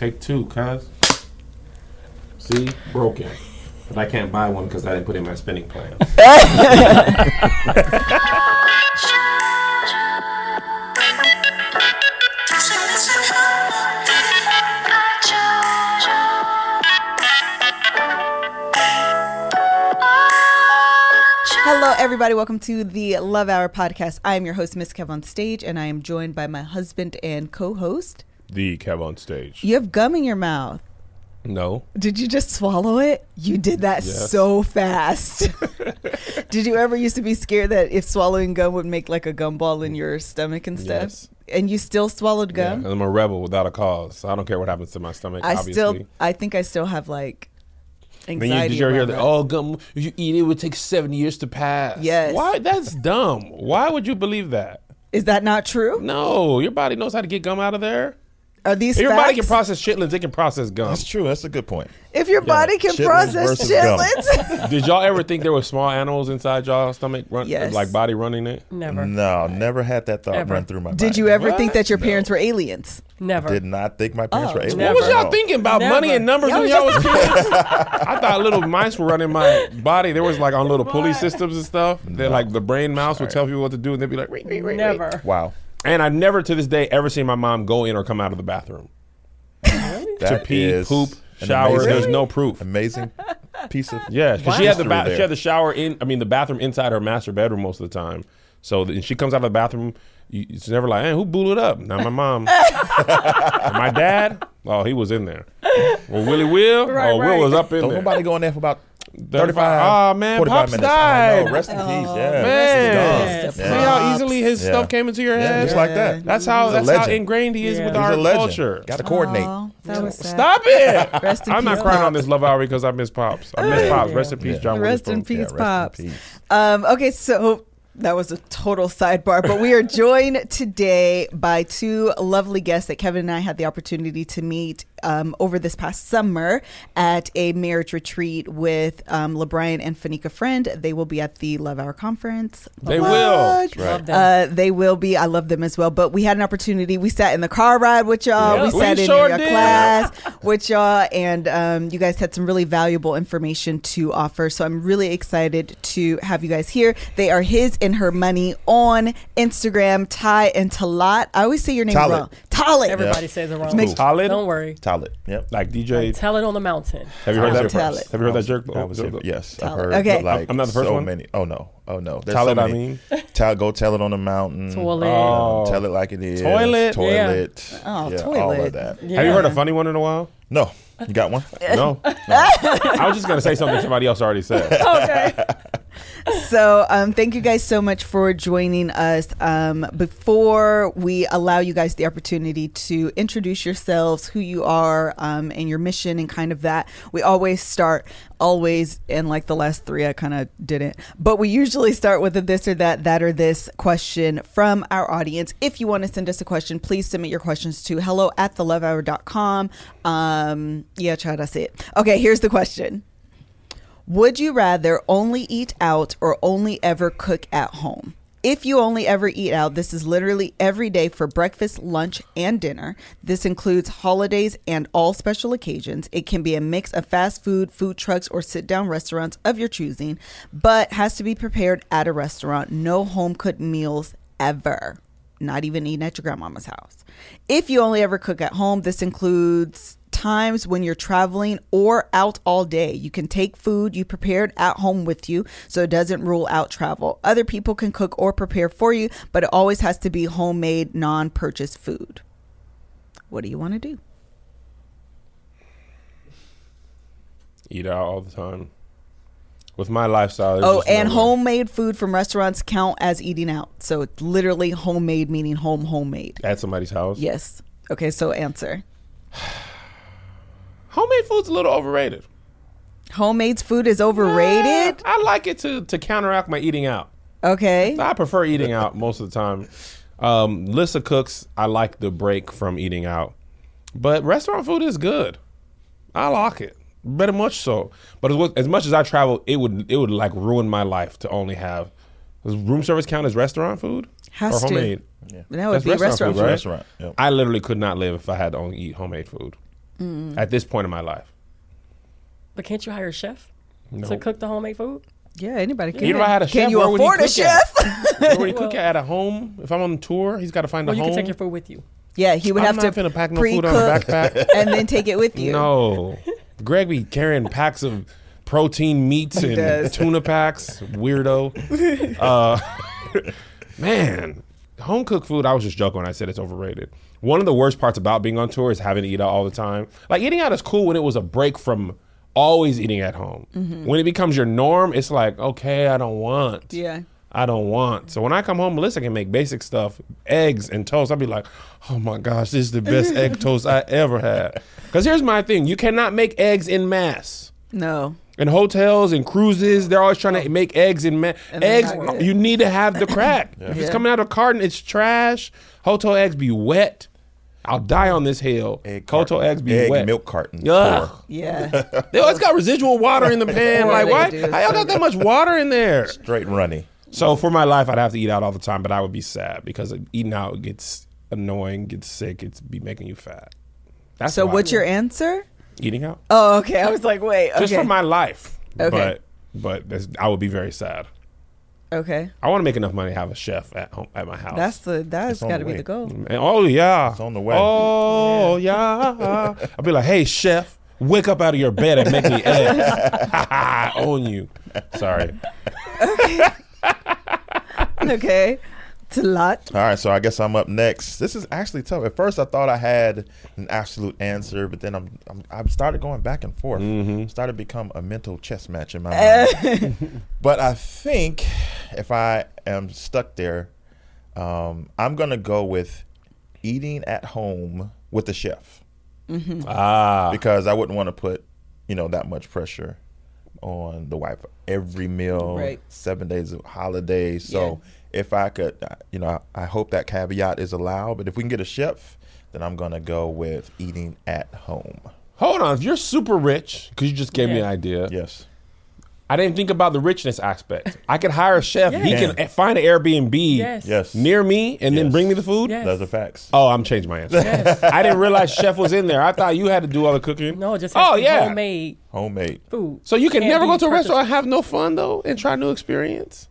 Take two, cuz. See? Broken. But I can't buy one because I didn't put in my spending plan. Hello, everybody. Welcome to the Love Hour podcast. I am your host, Miss Kev on stage, and I am joined by my husband and co-host. The Kev on stage. You have gum in your mouth. No. Did you just swallow it? You did that Yes. so fast. did you ever used to be scared that if swallowing gum would make like a gumball in your stomach and stuff? Yes. And you still swallowed Yeah, gum? I'm a rebel without a cause. I don't care what happens to my stomach. I obviously. still, I think I still have like Then anxiety. you, did you ever hear that? that. Oh, gum. If you eat it, it would take seven years to pass. Yes. Why? That's dumb. Why would you believe that? Is that not true? No, your body knows how to get gum out of there. Are these If your body can process chitlins, it can process gum. That's true. That's a good point. If your body can Chitlins process versus chitlins. Did y'all ever think there were small animals inside y'all stomach, run, Yes. like body running it? Never. No, never had that thought Ever. run through my mind. Did you ever What? think that your No. parents were aliens? Never. Did not think my parents Oh. were aliens. Never. What was y'all No. thinking about Never. money and numbers Y'all when y'all was kids? I thought little mice were running my body. There was like on little pulley systems and stuff. They're like the brain mouse would tell people what to do, and they'd be like, ring, ring, ring, ring. Never. Wow. And I've never to this day ever seen my mom go in or come out of the bathroom to pee, poop, shower. amazing- There's no proof. Amazing piece of Yeah, because she had the ba- she had the shower in. I mean, the bathroom inside her master bedroom most of the time. So then she comes out of the bathroom. you- It's never like, hey, who booted up? Not my mom. my dad. Oh, he was in there. Well, Willie Will. Right, oh, Will was up in Don't there. nobody going there for about 35, Oh, man, 45 Pops minutes. I died. know. Rest in peace. Yeah. Man, He's see how easily his Yeah. stuff came into your Yeah, head. just like that. That's how. He's a That's how legend. ingrained he is Yeah. with He's our a legend. culture. Got to coordinate. Oh, that was sad. Stop it! Rest in I'm not peace, crying on Pops. this love hour because I miss pops. I miss pops. Rest in peace, Yeah. John Rest in Witherspoon. peace, Yeah, rest in pops. peace. Um, okay, so that was a total sidebar, but we are joined today by two lovely guests that Kevin and I had the opportunity to meet um, over this past summer at a marriage retreat with um, LeBrian and Fanika Friend. They will be at the Love Hour conference. They Plug. will. Love them. Uh, they will be. I love them as well. But we had an opportunity. We sat in the car ride with y'all. Yeah. We We sat in sure your did. class with y'all, and um, you guys had some really valuable information to offer. So I'm really excited to have you guys here. They are his and her money on Instagram. Tai and Talaat. I always say your name Talit. wrong. Talit. Everybody says it wrong. Mixed- Solid. Don't worry. Talent. Yep. Like DJ. Tell it on the mountain. Have you heard that? was here first. Have you heard that I was- jerk? I was here. Yes, I've heard. Okay. Like I'm not the first so one? many. Oh no. Oh no. There's Tell so it, I mean. Tell go tell it on the mountain. Toilet. Oh. Tell it like it is. Toilet. Toilet. Oh, yeah, All of that. Yeah. Have you heard a funny one in a while? No. You got one? No. I was just gonna say something somebody else already said. okay. So, um, thank you guys so much for joining us. Um, before we allow you guys the opportunity to introduce yourselves, who you are, um, and your mission, and kind of that, we always start, always, and like the last three, I kind of didn't, but we usually start with a this or that, that or this question from our audience. If you want to send us a question, please submit your questions to hello at thelovehour.com. Um, yeah, try that's it. Okay, here's the question. Would you rather only eat out or only ever cook at home? If you only ever eat out, this is literally every day for breakfast, lunch, and dinner. This includes holidays and all special occasions. It can be a mix of fast food, food trucks, or sit down restaurants of your choosing, but has to be prepared at a restaurant. No home cooked meals ever. Not even eating at your grandmama's house. If you only ever cook at home, this includes times when you're traveling or out all day. You can take food you prepared at home with you, so it doesn't rule out travel. Other people can cook or prepare for you, but it always has to be homemade, non purchased food. What do you want to do? Eat out all the time. With my lifestyle. Oh, no and way. homemade food from restaurants count as eating out. So it's literally homemade, meaning home, homemade. at somebody's house. Yes. Okay, so answer. Homemade food's a little overrated. Homemade food is overrated. I like it to to counteract my eating out. Okay. I prefer eating out most of the time. Um, Lissa cooks. I like the break from eating out, but restaurant food is good. I like it very much so. But as, as much as I travel, it would it would like ruin my life to only have. Does room service count as restaurant food Has or to. homemade? Yeah. That would That's be restaurant restaurant food, food. right? Restaurant. Yep. I literally could not live if I had to only eat homemade food. At this point in my life. But can't you hire a chef to cook the homemade food? Yeah, anybody can. Even if I had a can chef, you where would he afford a cook at? chef? Where would he cook Well- at? At a home? If I'm on tour, he's got to find Well, a you home. can take your food with you. yeah, he would I'm have not to finna pack no food on a backpack. and then take it with you. No. Greg be carrying packs of protein meats and tuna packs. Weirdo. Uh, man, home cooked food, I was just joking when I said it's overrated. One of the worst parts about being on tour is having to eat out all the time. Like eating out is cool when it was a break from always eating at home. Mm-hmm. When it becomes your norm, it's like, okay, I don't want. Yeah. I don't want. So when I come home, Melissa can make basic stuff, eggs and toast. I'll be like, oh my gosh, this is the best egg toast I ever had. Because here's my thing you cannot make eggs in mass. No. In hotels and cruises, they're always trying to oh. make eggs in mass. And they're Eggs, you need to have the crack. If it's Yeah. coming out of a carton, it's trash. Hotel eggs be wet. I'll die on this hill. Egg Hotel carton- eggs be egg wet. milk carton. Ugh. Yeah. They always got residual water in the pan. Like, they why? do. How y'all got that much water in there? Straight runny. So for my life, I'd have to eat out all the time, but I would be sad because eating out gets annoying, gets sick, it's be making you fat. That's so what's your answer? Eating out? Oh, okay. I was like, wait. Okay. Just for my life. Okay. But but there's- I would be very sad. okay. I want to make enough money to have a chef at home at my house. That's the that's got to be way. the goal. And- oh yeah, It's on the way. Oh yeah. I'll be like, hey chef, wake up out of your bed and make me eggs. I own you. Sorry. Okay. It's a lot. All right, so I guess I'm up next. This is actually tough. At first, I thought I had an absolute answer, but then I'm, I'm I started going back and forth. Started become a mental chess match in my mind. but I think if I am stuck there, um, I'm gonna go with eating at home with the chef Ah. because I wouldn't want to put you know that much pressure on the wife every meal, Right. seven days of holidays. So if I could, uh, you know, I hope that caveat is allowed. But if we can get a chef, then I'm gonna go with eating at home. Hold on. If you're super rich, because you just gave me an idea, Yes. I didn't think about the richness aspect. I could hire a chef. He Yeah. can find an Airbnb Yes. Yes. near me and then bring me the food. Yes. Those are facts. Oh, I'm changing my answer. I didn't realize chef was in there. I thought you had to do all the cooking. No, just oh yeah. homemade Homemade. food. So you can Can't never go to a purpose- restaurant and have no fun though and try new experience.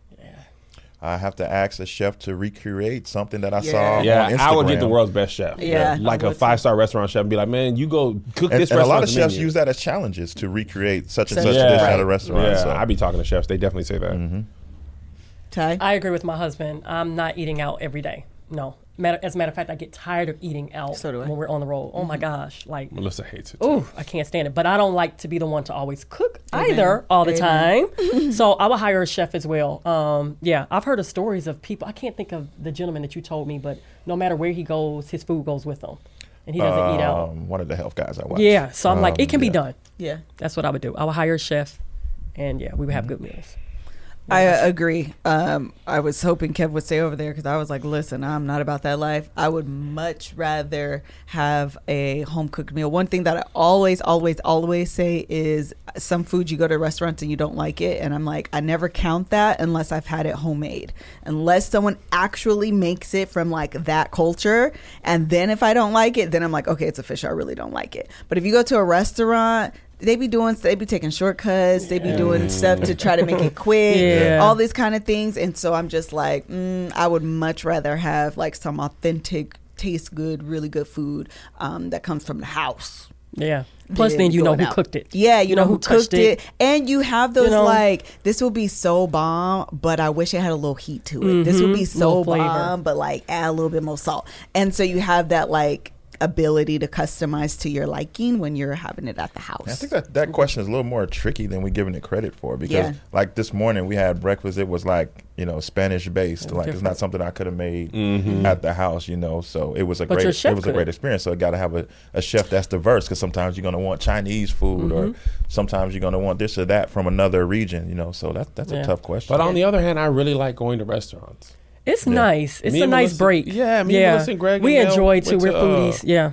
I have to ask a chef to recreate something that I Yeah. saw Yeah, on Instagram. I would get the world's best chef. Yeah. like a five star restaurant chef and be like, man, you go cook And, this and a lot of chefs menu." use that as challenges to recreate such and Such such a a dish dish. at a restaurant. Yeah, so. I be talking to chefs. They definitely say that. Mm-hmm. Tai. I agree with my husband. I'm not eating out every day. No. Matter, as a matter of fact, I get tired of eating out So do I. when we're on the road. Oh my gosh. Like, Melissa hates it. too. oh, I can't stand it. But I don't like to be the one to always cook Amen. either all the Amen. time. so I will hire a chef as well. Um, yeah, I've heard of stories of people. I can't think of the gentleman that you told me, but no matter where he goes, his food goes with him. And he doesn't eat out. Um, one of the health guys I watch. Yeah. So I'm like, it can be done. Yeah. That's what I would do. I would hire a chef. And yeah, we would have good meals. I agree. Um, I was hoping Kev would stay over there because I was like, listen, I'm not about that life. I would much rather have a home cooked meal. One thing that I always, always, always say is some food you go to restaurants and you don't like it. And I'm like, I never count that unless I've had it homemade. Unless someone actually makes it from like that culture. And then if I don't like it, then I'm like, okay, it's official. I really don't like it. But if you go to a restaurant, they be doing they be taking shortcuts they be doing stuff to try to make it quick Yeah. all these kind of things and so i'm just like mm, i would much rather have like some authentic taste good really good food um, that comes from the house Yeah. Plus, then you know who out. cooked it. yeah you, know, who, touched cooked it. and you have those know? like this will be so bomb but i wish it had a little heat to it this would be so bomb but like add a little bit more salt and so you have that like ability to customize to your liking when you're having it at the house I think that that question is a little more tricky than we're giving it credit for because, Yeah. like this morning, we had breakfast. It was like you know Spanish based. Like it's not something I could have made mm-hmm. at the house. You know, so it was a But great your chef it was a great experience. So I got to have a, a chef that's diverse because sometimes you're gonna want Chinese food or mm-hmm. sometimes you're gonna want this or that from another region. You know, so that that's Yeah. a tough question. But on the other hand, I really like going to restaurants. It's nice. It's Me a nice Melissa- break. yeah, me and yeah. Melissa and Greg we and enjoy too. We're to, uh, foodies. yeah.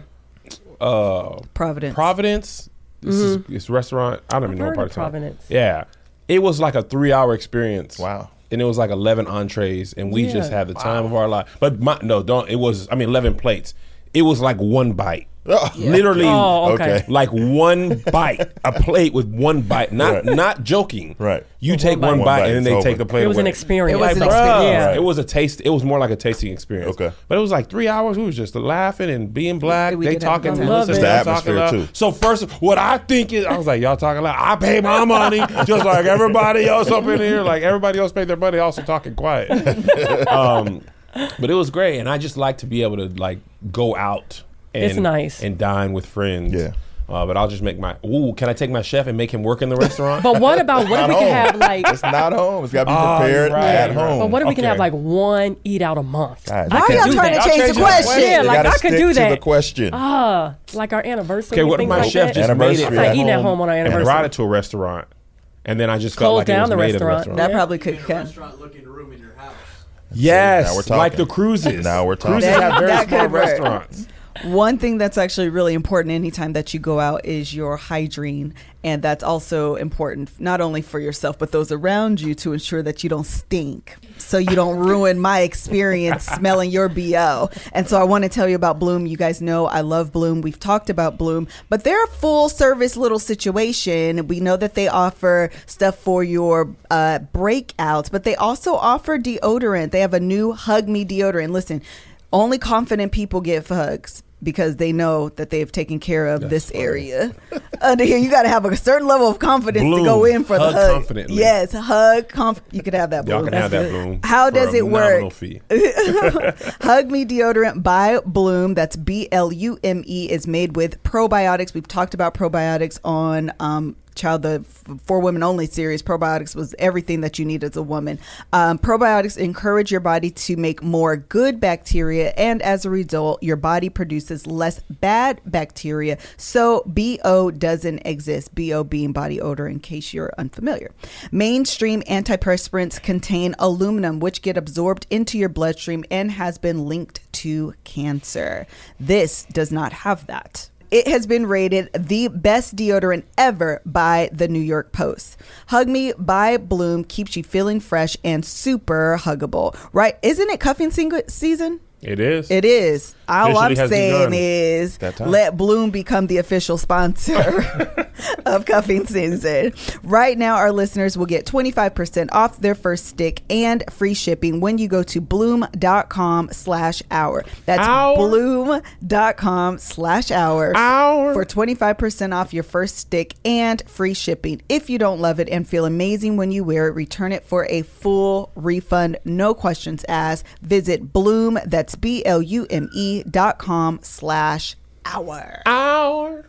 Uh, providence Providence. This is this restaurant. I don't even know heard what part of town. Providence. Yeah, it was like a three-hour experience. wow. and it was like 11 entrees and we Yeah. just had the time of our life but my, no don't it was i mean 11 plates it was like one bite. Oh. Literally, Oh, okay. Okay. like one bite, a plate with one bite. Not Right. not joking. Right. You take bite. one One bite, bite, and then they over. take the plate. It was an experience. It was an Bruh, experience. Yeah. It was a taste. It was more like a tasting experience. Okay. but it was like three hours. We was just laughing and being black. We they did have a talking. good time. Melissa Love it. started The atmosphere, loud. too. So first, what I think is, I was like, y'all talking loud. I pay my money just like everybody else up in here. Like everybody else paid their money, also talking quiet. um, but it was great, and I just like to be able to like go out. And, It's nice. and dine with friends. Yeah. Uh, but I'll just make my. Ooh, can I take my chef and make him work in the restaurant? But what about what if we Not can have like? It's not home. It's got to be Oh, prepared right, at right. home. But what if we can Okay. have like one eat out a month? God, Why you are y'all do trying that. to Y'all change the the question? question. Yeah, You like gotta I could stick do to that. the question. Ah, like our anniversary. Okay, what if things my like chef that. just Anniversary made it at at Like eating at home home on our and anniversary. brought it to a restaurant, and then I just felt Close like it down was the made at a restaurant. restaurant. That Yeah. probably could in a count. restaurant looking room in your house. Yes, Now we're talking. like the cruises. Now we're talking. Cruises have very that small restaurants. One thing that's actually really important anytime that you go out is your hygiene. And that's also important, not only for yourself, but those around you to ensure that you don't stink. So you don't ruin my experience smelling your BO. And so I want to tell you about Blume. You guys know I love Blume. We've talked about Blume, but they're a full service little situation. We know that they offer stuff for your uh, breakouts, but they also offer deodorant. They have a new Hug Me deodorant. Listen, only confident people give hugs because they know that they've taken care of this area. Under here, you got to have a certain level of confidence to go in for Hug the hug. confidently. Yes, hug. Conf- you could have that. Y'all Blume. can have that bloom. How does it work? Hug Me deodorant by Blume. That's B L U M E. Is made with probiotics. We've talked about probiotics on um, Child the F- For Women Only series. Probiotics was everything that you need as a woman. Um, probiotics encourage your body to make more good bacteria, and as a result, your body produces less bad bacteria. So BO doesn't exist. BO being body odor, in case you're unfamiliar. Mainstream antiperspirants contain aluminum, which get absorbed into your bloodstream and has been linked to cancer. This does not have that. It has been rated the best deodorant ever by the New York Post. Hug Me by Blume keeps you feeling fresh and super huggable. Right? Isn't it cuffing season? It is. It is. All I'm saying is let Blume become the official sponsor of cuffing season. Right now, our listeners will get 25% off their first stick and free shipping when you go to blume.com slash hour. That's Hour? blume.com slash hour Hour? for 25% off your first stick and free shipping. If you don't love it and feel amazing when you wear it, return it for a full refund. No questions asked. Visit Blume, that's B L U M E dot com slash hour. Hour.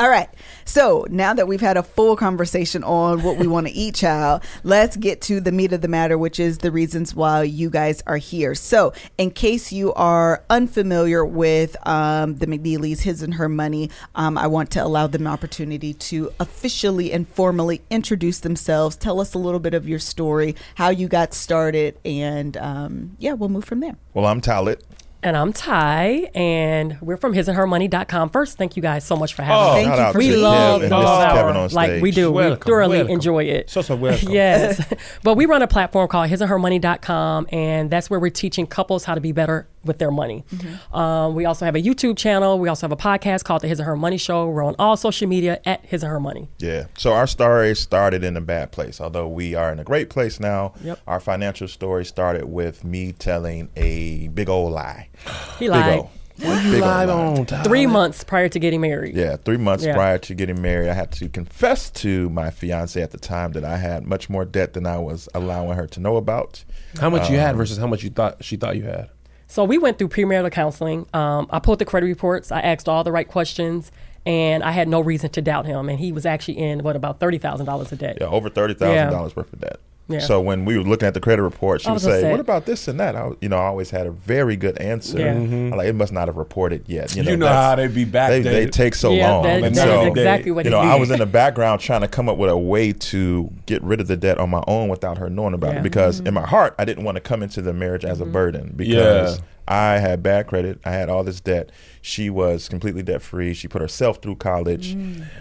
All right. So now that we've had a full conversation on what we want to eat, child, let's get to the meat of the matter, which is the reasons why you guys are here. So, in case you are unfamiliar with um, the McNeelys, his and her money, um, I want to allow them an opportunity to officially and formally introduce themselves. Tell us a little bit of your story, how you got started, and um, yeah, we'll move from there. Well, I'm Talaat. And I'm Tai, and we're from hisandhermoney.com. First, thank you guys so much for having Oh, me. Thank you out for to We being Kev love and those this is hours. Kevin on Like we do. Welcome, we thoroughly welcome. enjoy it. So so welcome. Yes. but we run a platform called hisandhermoney.com, and that's where we're teaching couples how to be better with their money. Um, we also have a YouTube channel. We also have a podcast called The His and Her Money Show. We're on all social media at His and Her Money. Yeah. So our story started in a bad place, although we are in a great place now. Yep. Our financial story started with me telling a big old lie. He Big lied. old. Big old lie. Three months prior to getting married. Yeah, three months Yeah. prior to getting married, I had to confess to my fiance at the time that I had much more debt than I was allowing her to know about. How much you Um, had versus how much you thought she thought you had? So we went through premarital counseling. Um, I pulled the credit reports. I asked all the right questions, and I had no reason to doubt him. And he was actually in what about thirty thousand dollars a day. Yeah, over thirty thousand dollars worth of debt. Yeah. So when we were looking at the credit report, she would was say, upset. "What about this and that?" I, you know, I always had a very good answer. Yeah. I'm like, it must not have reported yet. You know, You know how they be They, they take so yeah, long. that, and that so, is exactly what you know, did. I was in the background trying to come up with a way to get rid of the debt on my own without her knowing about Yeah. it. Because in my heart, I didn't want to come into the marriage as a Mm-hmm. burden because Yeah. I had bad credit. I had all this debt. She was completely debt free. She put herself through college.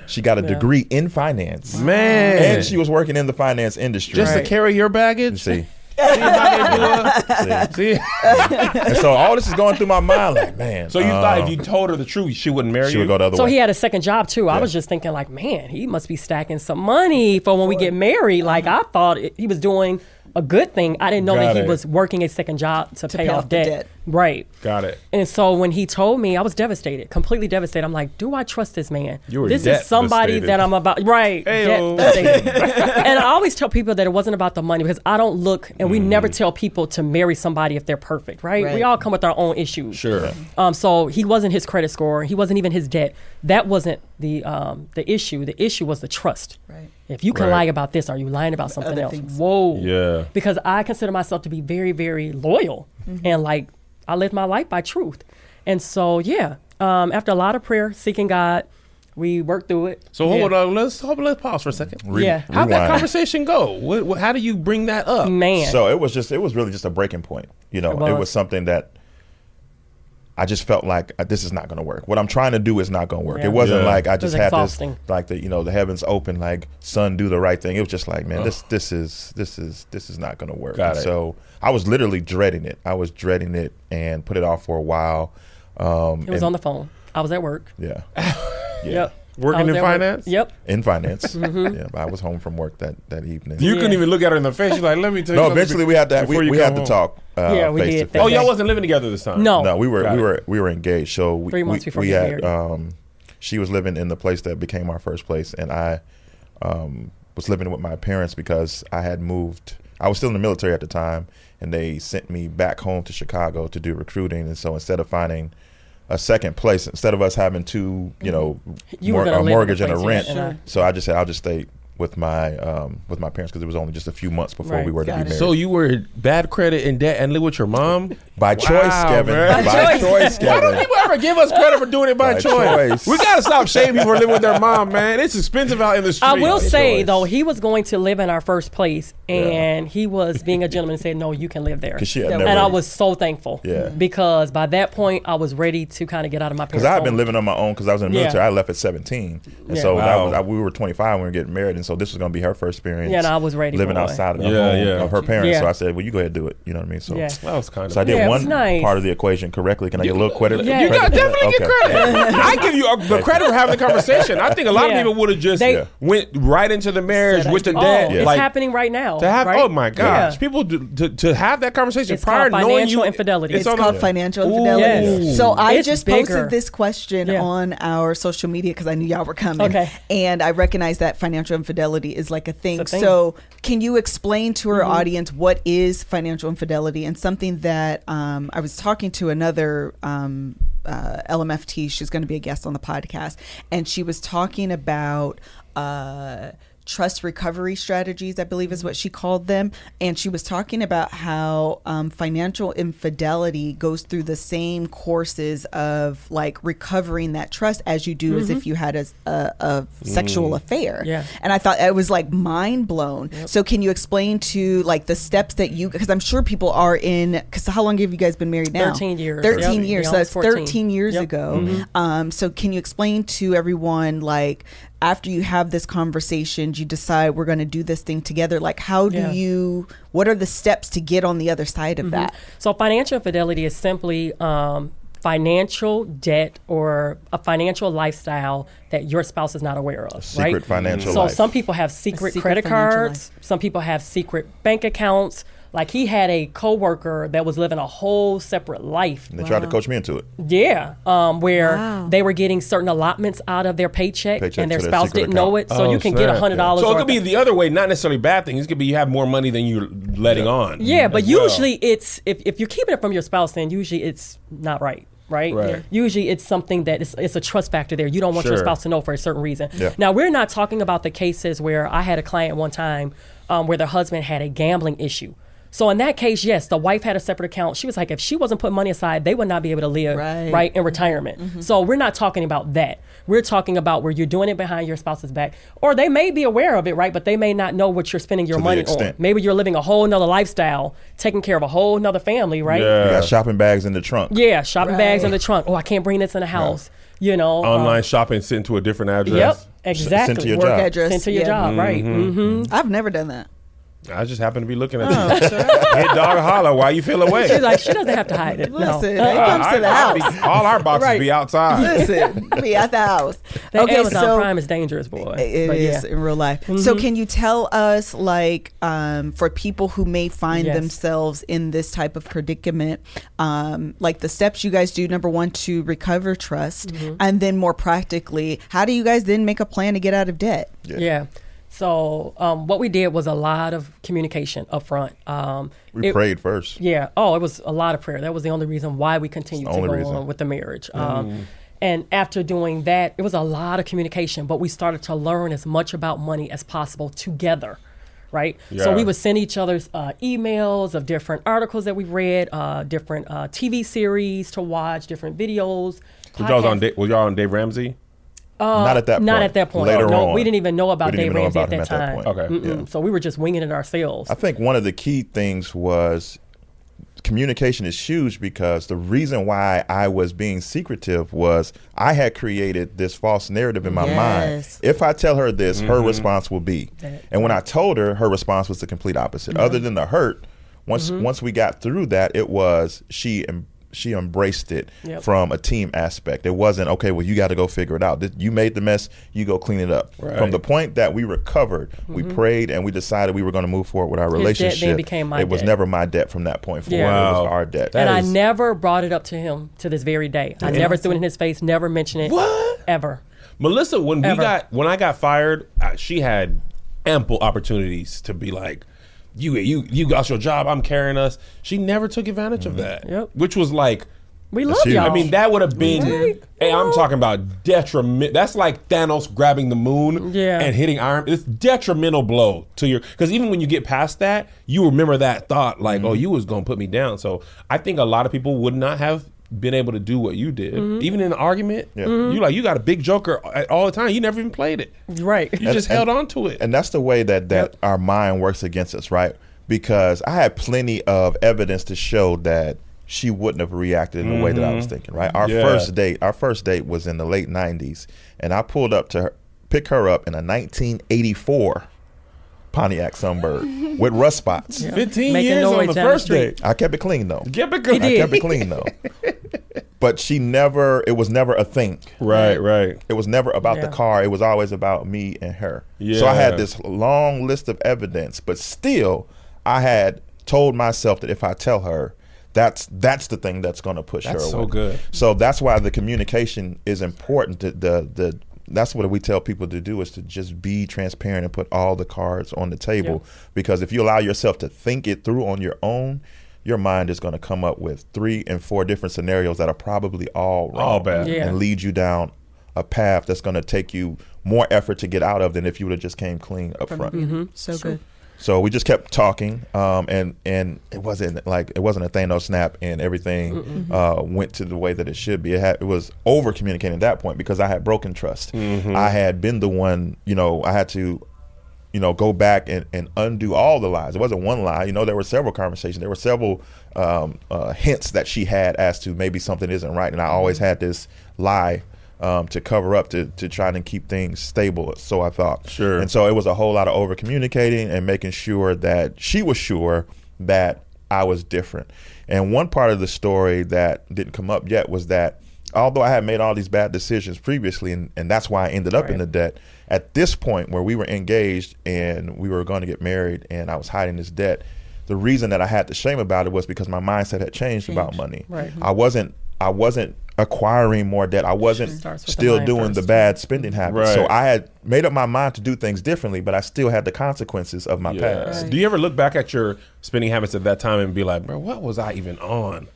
She got a Yeah. degree in finance, Man. and she was working in the finance industry. just Right. to carry your baggage. see, See how they do it? See? See? and so all this is going through my mind, like, man. So you uh, thought if you told her the truth, she wouldn't marry she you? would go the other So way? he had a second job too. I was just thinking, like, man, he must be stacking some money for when we get married. Like, I thought it, he was doing a good thing. I didn't know Got that he it. was working a second job to, pay, pay off off the debt. debt. Right. Got it. And so when he told me, I was devastated, completely devastated. I'm like, do I trust this man? You were this is somebody devastated. that I'm about. Right. Ayo. debt devastated. and I always tell people that it wasn't about the money because I don't look, and we Mm. never tell people to marry somebody if they're perfect, right? Right. We all come with our own issues. Sure. Um, so he wasn't his credit score. He wasn't even his debt. That wasn't the um, the issue. The issue was the trust. Right. If you can Right. lie about this, are you lying about something other else? things. Whoa. Yeah. Because I consider myself to be very, very loyal, Mm-hmm. and like I live my life by truth. And so, yeah, um, after a lot of prayer, seeking God, we worked through it. So yeah. hold on. Let's hold, let's pause for a second. Re- Yeah. How'd that conversation go? What, what, how do you bring that up? Man. So it was just, it was really just a breaking point. You know, It it was. was, something that I just felt like uh, this is not going to work. What I'm trying to do is not going to work. Yeah. It wasn't Yeah. like I just had exhausting. this, like the, you know, the heavens open, like son, do the right thing. It was just like, man, this, this is, this is, this is not going to work. Got it. So I was literally dreading it. I was dreading it and put it off for a while. Um, it was and- on the phone. I was at work. yeah, yeah, Yep. Working in at work. finance? Yep. in finance. Mm-hmm. Yeah, but I was home from work that that evening. You couldn't even look at her in the face. You're like, let me tell you no, something eventually we had to we, we come had to talk. Uh, Yeah, we face did. to face. Oh, y'all wasn't living together this time? No. No, we were Got we it. were we were engaged. So we, Three months we, before we had married. um, she was living in the place that became our first place, and I um, was living with my parents because I had moved. I was still in the military at the time, and they sent me back home to Chicago to do recruiting. And so instead of finding a second place, instead of us having two, you know, You mor- a mortgage and a rent, yeah, and I- so I just said I'll just stay with my um, with my parents because it was only just a few months before Right. we were to be it. married. So you were bad credit and debt and live with your mom? by choice, Kevin. man. By, choice, Kevin. Why don't people ever give us credit for doing it by, By choice? choice. We gotta stop shaming people for living with their mom, man. It's expensive out in the street. I will say choice. though, he was going to live in our first place, and he was being a gentleman and said, "No, you can live there." she had Yeah, never, and I was so thankful. Yeah. Because by that point, I was ready to kind of get out of my parents' because I had been living on my own because I was in the Yeah. military. I left at 17, and Yeah. so that Wow. was, I, we were 25 when we were getting married, and so this was going to be her first experience. Yeah, and I was ready, living boy. outside of the Yeah, home yeah. of her parents. Yeah. So I said, "Well, you go ahead and do it." You know what I mean? So, Yeah. That was kind of. so I did Yeah, one nice. part of the equation correctly. Can I get a little credit? Yeah. You got for that? definitely get Okay. credit. I give you uh, the credit for having the conversation. I think a lot of people would have just went right into the marriage with the I Oh, debt. it's happening right now. To have. right? Oh my gosh, Yeah. people do, to to have that conversation It's prior called knowing you financial infidelity. It's on called the- financial Ooh. infidelity. Yes. So I It's just bigger. posted this question Yeah. on our social media because I knew y'all were coming. Okay. And I recognize that financial infidelity is like a thing. It's a thing. So can you explain to our Mhm. audience what is financial infidelity and something that um, I was talking to another um, uh, LMFT. She's going to be a guest on the podcast, and she was talking about. Uh, trust recovery strategies, I believe is what she called them. And she was talking about how um, financial infidelity goes through the same courses of like recovering that trust as you do as if you had a, a, a sexual affair. Yeah. And I thought it was like mind blown. So can you explain to like the steps that you, because I'm sure people are in, because how long have you guys been married now? 13 years. 13 Yep. years. So that's 14. 13 years Yep. ago. Um, so can you explain to everyone like after you have this conversation, you decide we're going to do this thing together. Like, how do Yeah. you? What are the steps to get on the other side of that? So financial infidelity is simply um, financial debt or a financial lifestyle that your spouse is not aware of. Secret right? financial So life. some people have secret, secret credit financial cards. Some people have secret bank accounts. Like he had a coworker that was living a whole separate life. And they tried to coach me into it. Yeah, um, where Wow. they were getting certain allotments out of their paycheck, Paycheck and their to their spouse didn't know it. So Oh, you can snap. get a hundred dollars. So it could be the other way, not necessarily bad things. It could be you have more money than you're letting on. Yeah, but well. usually it's if, if you're keeping it from your spouse, then usually it's not right. Right? Right. Usually it's something that it's a trust factor there. You don't want your spouse to know for a certain reason. Yeah. Now we're not talking about the cases where I had a client one time um, where their husband had a gambling issue. So in that case, yes, the wife had a separate account. She was like, if she wasn't putting money aside, they would not be able to live Right. right, in retirement. So we're not talking about that. We're talking about where you're doing it behind your spouse's back, or they may be aware of it, right? But they may not know what you're spending your To money on. Maybe you're living a whole nother lifestyle, taking care of a whole nother family, right? Yeah. You got shopping bags in the trunk. Yeah, shopping bags in the trunk. Oh, I can't bring this in the house. You know, um, Online shopping sent to a different address. Yep, Sent exactly. to your Work job. address. Sent to your yeah. job, right? Mm-hmm. I've never done that. I just happen to be looking at Oh, you. Hit dog holler while you feel away. She's like, she doesn't have to hide it. No. Listen, Uh-uh. it comes to the I- I house. be- all our boxes Right. be outside. Listen, be at the house. That okay, Amazon so Prime is dangerous, boy. It But is yeah. Mm-hmm. in real life. So, can you tell us, like, um, for people who may find Yes. themselves in this type of predicament, um, like the steps you guys do? Number one, to recover trust, Mm-hmm. and then more practically, how do you guys then make a plan to get out of debt? Yeah. So um, what we did was a lot of communication up front. Um, We it- prayed first. Yeah. Oh, it was a lot of prayer. That was the only reason why we continued to go reason. on with the marriage. Um, and after doing that, it was a lot of communication, but we started to learn as much about money as possible together. Right. Yeah. So we would send each other's uh, emails of different articles that we read, uh, different uh, TV series to watch, different videos. Was y'all on podcasts. Dave, was y'all on Dave Ramsey? Uh, not at that point. At that point. Later no, on. we didn't even know about We Dave know Ramsey about at that at that time. point. Okay. Mm-mm. So we were just winging it ourselves. I think one of the key things was communication is huge because the reason why I was being secretive was I had created this false narrative in my Yes. mind. If I tell her this, her mm-hmm. response will be. That- And when I told her, her response was the complete opposite. Other mm-hmm. than the hurt, once mm-hmm. once we got through that, it was she em- she embraced it Yep. from a team aspect. It wasn't okay. Well, you got to go figure it out. You made the mess. You go clean it up. Right. From the point that we recovered, we prayed and we decided we were going to move forward with our Mm-hmm. His debt then relationship. became my it was debt. never my debt from that point forward. Yeah. It was our debt. That and I never brought it up to him to this very day. I never threw it in his face, never mentioned it. What? Ever. Melissa, when we got when I got fired, she had ample opportunities to be like, "You, you, you got your job. I'm carrying us." She never took advantage of mm-hmm. that. Yep. Which was like, We love y'all. I mean, that would have been. Right. Hey, I'm talking about detriment. That's like Thanos grabbing the moon Yeah. and hitting Iron. It's detrimental blow to your because even when you get past that, you remember that thought like, mm-hmm. "Oh, you was gonna put me down." So I think a lot of people would not have been able to do what you did, Mm-hmm. even in an argument. You like you got a big joker all the time. You never even played it. right. You just and- held on to it. And that's the way that, that our mind works against us, right? Because I had plenty of evidence to show that she wouldn't have reacted in the way that I was thinking, right? Our Yeah. first date, our first date was in the late '90s, and I pulled up to her, pick her up in a 1984 Pontiac Sunbird with rust spots. Fifteen Making years on the down the first street. date. I kept it clean though. Get it I kept it clean though. but she never. It was never a thing. Right, right. It was never about the car. It was always about me and her. Yeah. So I had this long list of evidence, but still, I had told myself that if I tell her, that's that's the thing that's going to push That's her so away. good. So that's why the communication is important. The, the the that's what we tell people to do is to just be transparent and put all the cards on the table. Because if you allow yourself to think it through on your own, your mind is going to come up with three and four different scenarios that are probably all wrong All bad. Yeah. and lead you down a path that's going to take you more effort to get out of than if you would have just came clean up front. Mm-hmm. So good. So we just kept talking, um, and and it wasn't like it wasn't a Thanos snap, and everything uh, went to the way that it should be. It had it was over communicating at that point because I had broken trust. I had been the one, you know, I had to, you know, go back and, and undo all the lies. It wasn't one lie, you know. There were several conversations. There were several um, uh, hints that she had as to maybe something isn't right, and I always had this lie. Um, to cover up to, to try and keep things stable, so I thought. Sure. And so it was a whole lot of over communicating and making sure that she was sure that I was different. And one part of the story that didn't come up yet was that although I had made all these bad decisions previously, and, and that's why I ended up in the debt, at this point where we were engaged and we were going to get married and I was hiding this debt, the reason that I had the shame about it was because my mindset had changed about money. Right. I wasn't I wasn't acquiring more debt. I wasn't Starts with the still mind doing the bad spending habits. Right. So I had made up my mind to do things differently, but I still had the consequences of my Yeah. past. Do you ever look back at your spending habits at that time and be like, bro, what was I even on?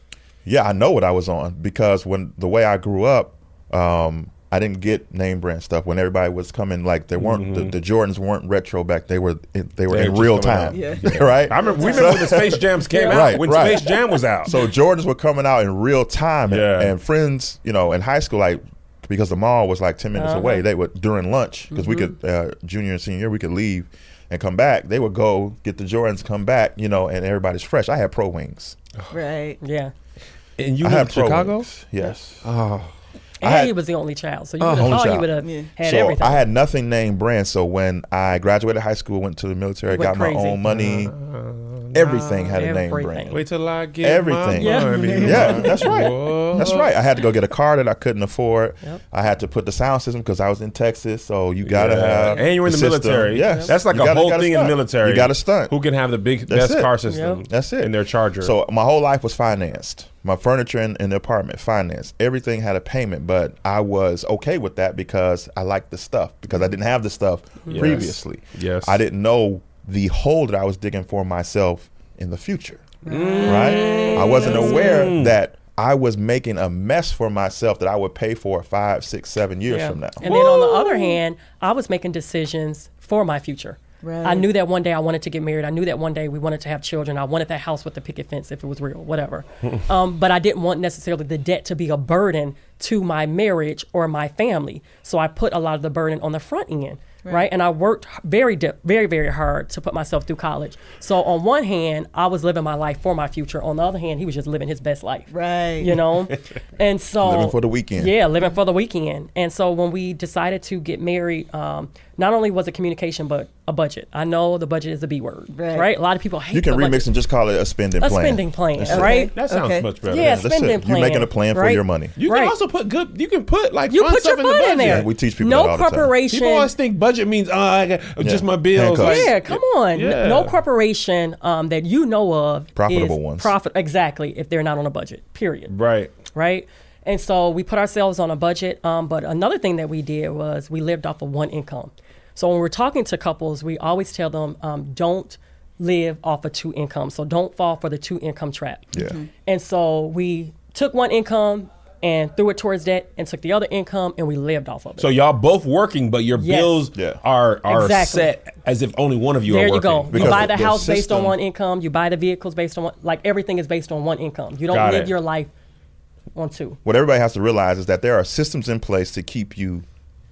Yeah, I know what I was on because when the way I grew up, um, I didn't get name brand stuff when everybody was coming. Like they weren't the, the Jordans weren't retro back. They were in, they were They're in real time. out. Yeah. right. I remember we remember when the Space Jams came out. Right, when right. Space Jam was out. So Jordans were coming out in real time, and, Yeah. and friends, you know, in high school, like because the mall was like ten minutes Uh-huh. away, they would during lunch because we could uh, junior and senior year we could leave and come back. They would go get the Jordans, come back, you know, and everybody's fresh. I had pro wings. Right. Yeah. and you I live had in pro Chicago? wings. Yes. Oh, I And had- he was the only child, so you oh, would have thought you child. would have Yeah. had so everything. I had nothing named brand. So when I graduated high school, went to the military, Went got my own money. Uh-huh. Everything had a name brand. Wait till I get Everything. my Yeah. money. Yeah, that's right. Whoa. That's right. I had to go get a car that I couldn't afford. Yep. I had to put the sound system because I was in Texas, so you gotta Yeah. have. and you're in the, system. military. Yes, that's like You a gotta- whole gotta thing in the military. You got to stunt. Who can have the big That's best it. car system? Yep. That's it. In their charger. So my whole life was financed. My furniture in, in the apartment financed. Everything had a payment, but I was okay with that because I liked the stuff because I didn't have the stuff Yes. previously. Yes. I didn't know the hole that I was digging for myself in the future. Right? I wasn't aware that I was making a mess for myself that I would pay for five, six, seven years Yeah. from now. And then on the other hand, I was making decisions for my future. Right. I knew that one day I wanted to get married. I knew that one day we wanted to have children. I wanted that house with the picket fence if it was real, whatever. um, but I didn't want necessarily the debt to be a burden to my marriage or my family. So I put a lot of the burden on the front end. Right. And I worked very, very, very hard to put myself through college. So on one hand, I was living my life for my future. On the other hand, he was just living his best life. Right. You know? and so Living for the weekend. Yeah, living for the weekend. And so when we decided to get married, um, not only was it communication, but a budget. I know the budget is the B word, Right. right? A lot of people hate You can the remix budget. and just call it a spending a plan. spending plan, That's it. right? that sounds Okay. much better. Yeah, That's spending it. You're making a plan for your money. You Right. can also put good. You can put like You fun put stuff your in the budget. in there. Yeah, we teach people no that all the time. corporation. People always think budget means uh, I got, just my bills. Handcuffs. Like, yeah, come on. N- Yeah. No corporation um, that you know of Profitable is ones. Profit exactly if they're not on a budget. Period. Right. right? And so we put ourselves on a budget. Um, but another thing that we did was we lived off of one income. So when we're talking to couples, we always tell them um, don't live off of two incomes. So don't fall for the two income trap. Yeah. And so we took one income and threw it towards debt and took the other income and we lived off of it. So y'all both working, but your Yes. bills Yeah. are are Exactly. set as if only one of you there are you working. go. You Because buy the, the house based on one income. You buy the vehicles based on one. Like everything is based on one income. You don't Got live it. your life on two. What everybody has to realize is that there are systems in place to keep you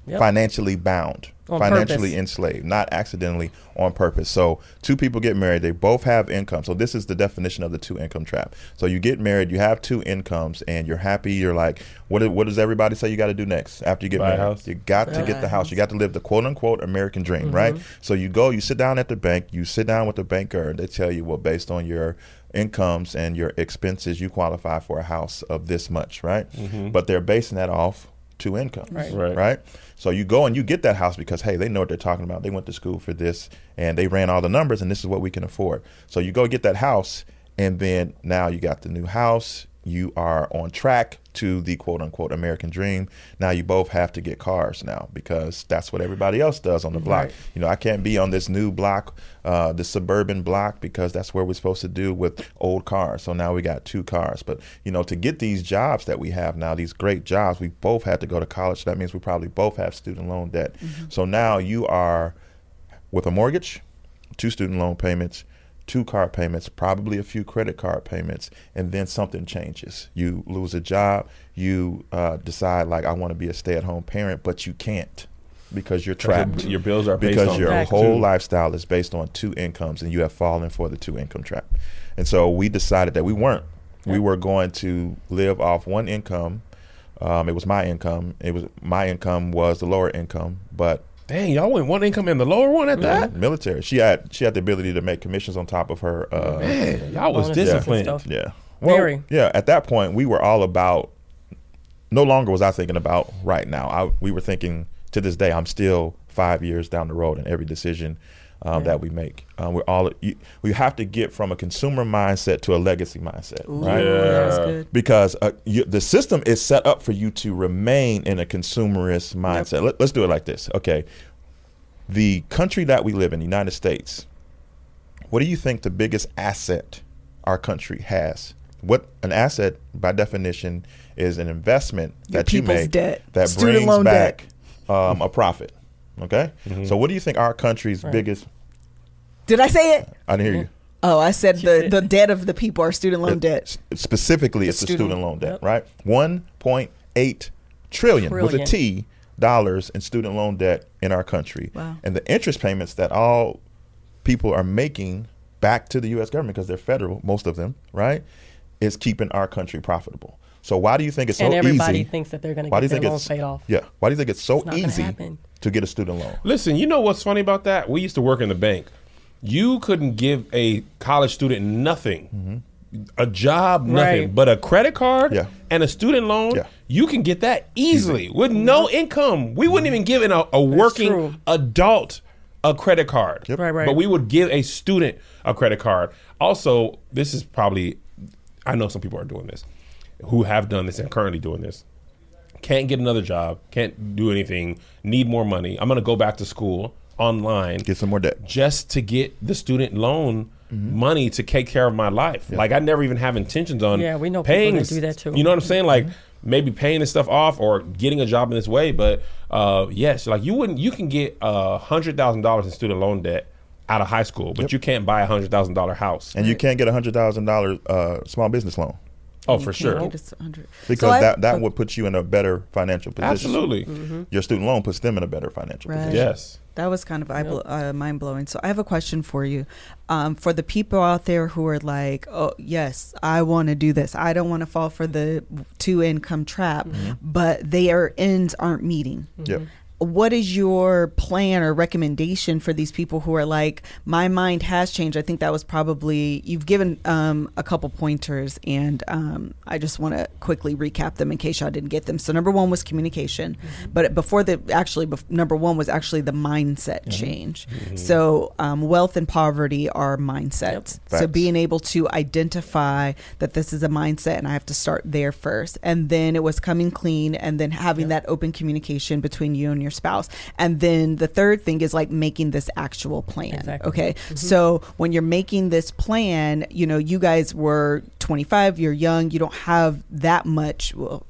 Yep. financially bound, On financially purpose. enslaved, not accidentally on purpose. So, two people get married, they both have income. So, this is the definition of the two income trap. So, you get married, you have two incomes, and you're happy. You're like, what, what does everybody say you got to do next after you get Buy married? house. You got to get the house. You got to live the quote unquote American dream, mm-hmm. right? So, you go, you sit down at the bank, you sit down with the banker, and they tell you, well, based on your incomes and your expenses, you qualify for a house of this much, right? Mm-hmm. But they're basing that off two incomes, Right. Right. right? So you go and you get that house because hey, they know what they're talking about. They went to school for this and they ran all the numbers and this is what we can afford. So you go get that house and then now you got the new house. You are on track to the quote unquote American dream. Now you both have to get cars now because that's what everybody else does on the block. Right. You know, I can't be on this new block, uh, the suburban block, because that's where we're supposed to do with old cars. So now we got two cars. But, you know, to get these jobs that we have now, these great jobs, we both had to go to college. That means we probably both have student loan debt. So now you are with a mortgage, two student loan payments, two car payments, probably a few credit card payments, and then something changes. You lose a job, you uh, decide, like, I want to be a stay at home parent, but you can't because you're trapped. Your bills are based because your whole lifestyle is based on two incomes and you have fallen for the two income trap. And so we decided that we weren't. We were going to live off one income. Um, it was my income. It was my income was the lower income, but Dang, y'all went one income and the lower one at that. military. She had she had the ability to make commissions on top of her. Uh, Man, y'all was disciplined. stuff. yeah. Well, Very. Yeah. At that point, we were all about. No longer was I thinking about right now. I we were thinking to this day. I'm still five years down the road in every decision um, that we make. Um, we're all you, we have to get from a consumer mindset to a legacy mindset, right? That's Yeah. good. because uh, you, the system is set up for you to remain in a consumerist mindset. Let, us do it like this. Okay. The country that we live in, the United States, what do you think the biggest asset our country has? What an asset, by definition, is an investment Your that you people's make debt. that Student brings loan back um, a profit. Okay, Mm-hmm. so what do you think our country's biggest? Did I say it? I didn't hear you. Oh, I said She the, said- the debt of the people are student loan It- debt. s- Specifically, it's the student- student loan debt, Yep. right? One point eight trillion, with a T dollars in student loan debt in our country, Wow. and the interest payments that all people are making back to the U.S. government because they're federal, most of them, right, is keeping our country profitable. So why do you think it's so easy? and everybody easy? thinks that they're going to why do get you their think loans paid off. Yeah. Why do you think it's so not gonna easy to get a student loan? Listen, you know what's funny about that? We used to work in the bank. You couldn't give a college student nothing, mm-hmm. a job, nothing, Right. but a credit card Yeah. and a student loan. Yeah. You can get that easily with no mm-hmm. income. We wouldn't mm-hmm. even give in a, a working adult a credit card. Yep. Right, right. But we would give a student a credit card. Also, this is probably, I know some people are doing this who have done this and currently doing this. Can't get another job, can't do anything, need more money. I'm going to go back to school online Get some more debt. just to get the student loan money to take care of my life. Like I never even have intentions on Yeah, we know people paying that do that too. You know what I'm saying? Like maybe paying this stuff off or getting a job in this way. But uh, yes, like you wouldn't. You can get a hundred thousand dollars in student loan debt out of high school, but you can't buy a hundred thousand dollar house. And you can't get a hundred thousand dollar uh, small business loan oh, for sure. Can't get us 100. because So I- that that would put you in a better financial position. Absolutely. Mm-hmm. Your student loan puts them in a better financial Right. position. Yes. That was kind of eye blo- uh, mind blowing. So I have a question for you. Um, for the people out there who are like, "Oh, yes, I want to do this. I don't want to fall for the two income trap," but their ends aren't meeting. Yep. What is your plan or recommendation for these people who are like, "My mind has changed." I think that was probably you've given um, a couple pointers, and um, I just want to quickly recap them in case y'all didn't get them. So number one was communication, but before the actually bef- number one was actually the mindset change. So um, wealth and poverty are mindsets. So being able to identify that this is a mindset and I have to start there first, and then it was coming clean, and then having that open communication between you and your spouse, and then the third thing is like making this actual plan. Exactly. Okay, mm-hmm. so when you're making this plan, you know you guys were 25, you're young, you don't have that much. Well,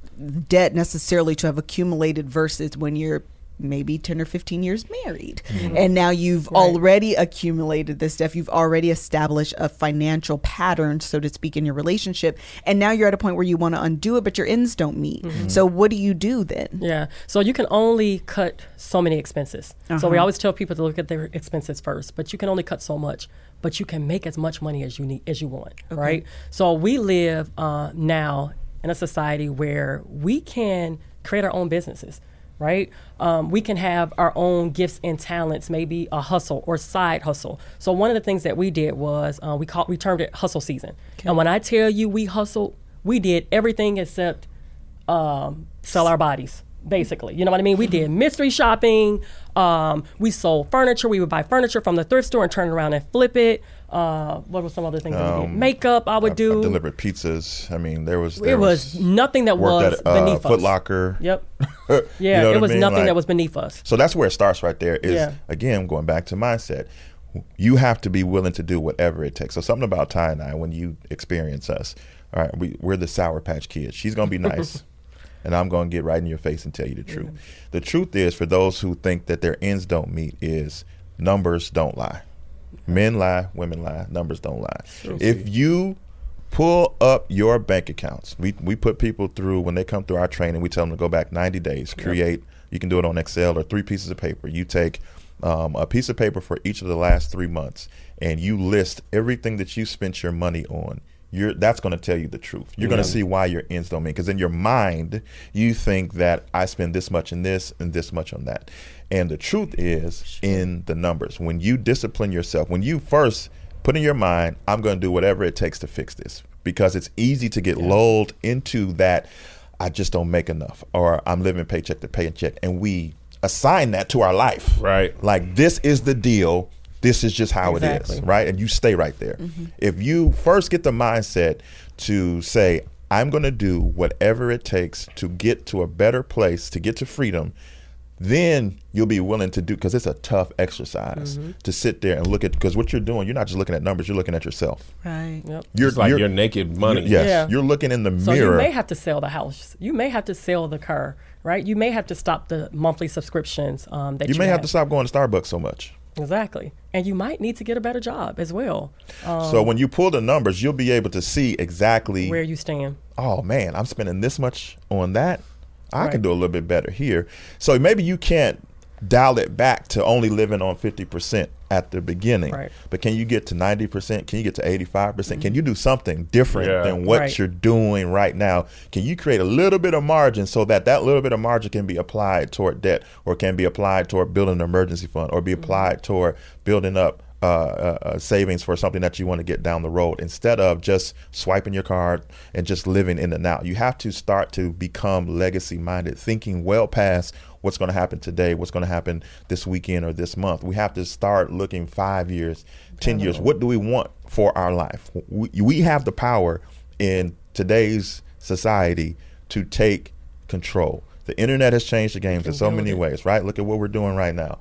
debt necessarily to have accumulated versus when you're maybe 10 or 15 years married mm-hmm. and now you've already accumulated this stuff you've already established a financial pattern so to speak in your relationship and now you're at a point where you want to undo it but your ends don't meet mm-hmm. so what do you do then Yeah. So you can only cut so many expenses. So we uh-huh. always tell people to look at their expenses first, but you can only cut so much. But you can make as much money as you need as you want, right? So we live uh, now in a society where we can create our own businesses. Right, um, we can have our own gifts and talents, maybe a hustle or side hustle. So one of the things that we did was uh, we called we termed it hustle season. And when I tell you we hustled, we did everything except um, sell our bodies, basically. You know what I mean? We did mystery shopping. Um, we sold furniture. We would buy furniture from the thrift store and turn it around and flip it. Uh, what were some other things did? Makeup, I would I've, do. I've delivered pizzas. I mean, there was there it was, nothing that was at uh, beneath Foot us. Locker. Yep. You Yeah, know what it I was mean? nothing Like- that was beneath us. So that's where it starts right there. Is Yeah. again going back to mindset. You have to be willing to do whatever it takes. So something about Tai and I, when you experience us, all right, we, we're the Sour Patch Kids. She's gonna be nice, and I'm gonna get right in your face and tell you the truth. The truth is, for those who think that their ends don't meet, is numbers don't lie. Men lie, women lie, numbers don't lie. If you pull up your bank accounts, we, we put people through when they come through our training, we tell them to go back 90 days, create, you can do it on Excel or three pieces of paper. You take um, a piece of paper for each of the last three months and you list everything that you spent your money on. You're, that's going to tell you the truth. You're going to see why your ends don't meet. Because in your mind, you think that I spend this much in this and this much on that. And the truth is in the numbers. When you discipline yourself, when you first put in your mind, I'm going to do whatever it takes to fix this, because it's easy to get lulled into that. I just don't make enough, or I'm living paycheck to paycheck, and we assign that to our life. Right. Like this is the deal. This is just how it Exactly. is, right? And you stay right there. Mm-hmm. If you first get the mindset to say, I'm going to do whatever it takes to get to a better place, to get to freedom, then you'll be willing to do because it's a tough exercise to sit there and look at because what you're doing, you're not just looking at numbers, you're looking at yourself. right Yep. You're It's like you're- your naked money. Yes, Yeah. you're looking in the So mirror. you may have to sell the house. You may have to sell the car, right? You may have to stop the monthly subscriptions um, that you, you may have to stop going to Starbucks so much. Exactly. And you might need to get a better job as well, um, so when you pull the numbers, you'll be able to see exactly where you stand. oh man, I'm spending this much on that. I can do a little bit better here. So maybe you can't dial it back to only living on 50% at the beginning. Right. But can you get to 90%? Can you get to 85%? percent Can mm-hmm. you do something different Yeah. than what Right. you're doing right now? Can you create a little bit of margin so that that little bit of margin can be applied toward debt or can be applied toward building an emergency fund or be mm-hmm. applied toward building up uh, uh, uh, savings for something that you want to get down the road instead of just swiping your card and just living in the now. You have to start to become legacy minded, thinking well past what's going to happen today, what's going to happen this weekend or this month. We have to start looking five years, 10 years. What do we want for our life? We, we have the power in today's society to take control. The internet has changed the games in so many ways, right? Look at what we're doing right now.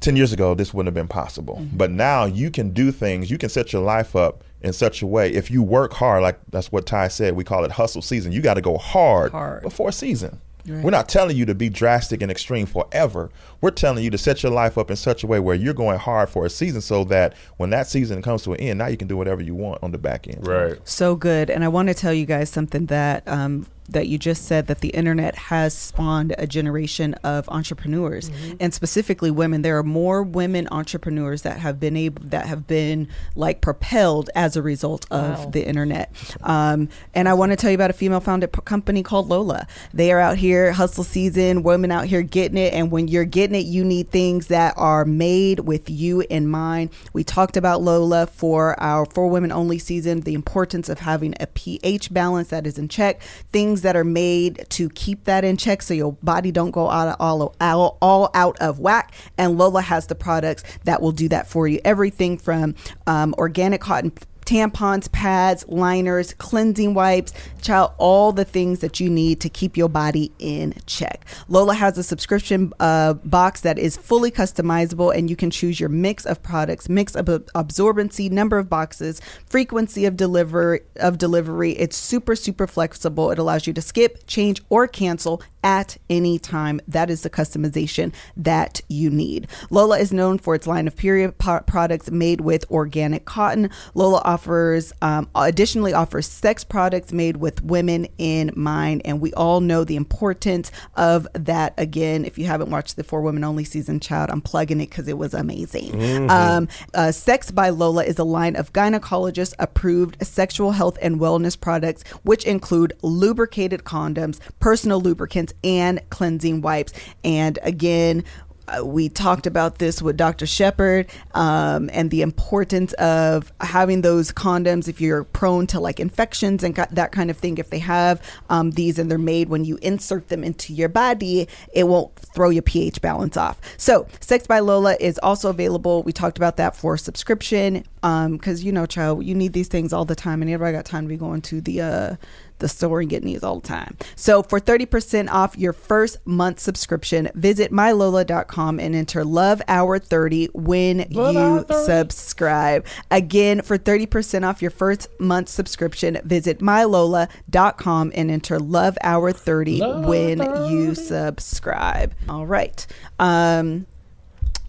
10 years ago, this wouldn't have been possible. Mm-hmm. But now you can do things, you can set your life up in such a way. If you work hard, like that's what Tai said, we call it hustle season. You got to go hard, Hard. before season. We're not telling you to be drastic and extreme forever. We're telling you to set your life up in such a way where you're going hard for a season so that when that season comes to an end, now you can do whatever you want on the back end. Right. So good. And I want to tell you guys something that um, that you just said that the internet has spawned a generation of entrepreneurs and specifically women. There are more women entrepreneurs that have been able that have been like propelled as a result of Wow. the internet. Um, and I want to tell you about a female founded p- company called Lola. They are out here hustle season, women out here getting it. And when you're getting it, you need things that are made with you in mind. We talked about Lola for our for women only season, the importance of having a pH balance that is in check, things that are made to keep that in check so your body don't go out all, all, all out of whack. And Lola has the products that will do that for you. Everything from um, organic cotton tampons, pads, liners, cleansing wipes, child, all the things that you need to keep your body in check. Lola has a subscription uh, box that is fully customizable, and you can choose your mix of products, mix of absorbency, number of boxes, frequency of delivery of delivery. It's super super flexible. It allows you to skip, change, or cancel at any time. That is the customization that you need. Lola is known for its line of period po- products made with organic cotton. Lola offers, um, additionally, offers sex products made with women in mind, and we all know the importance of that. Again, if you haven't watched the For Women Only season, child, I'm plugging it because it was amazing. Um, uh, sex by Lola is a line of gynecologist approved sexual health and wellness products, which include lubricated condoms, personal lubricants, and cleansing wipes. And again, uh, we talked about this with Dr. Shepard um, and the importance of having those condoms if you're prone to like infections and that kind of thing. If they have um, these and they're made when you insert them into your body, it won't throw your pH balance off. So, Sex by Lola is also available. We talked about that for subscription because you know, child, you need these things all the time, and everybody got time to be going to the uh, the store and getting these all the time. So for 30% off your first month subscription, visit mylola.com and enter love hour 30 when Love you 30. subscribe. Again, for 30% off your first month subscription, visit mylola.com and enter love hour 30 Love when 30. you subscribe. All right. Um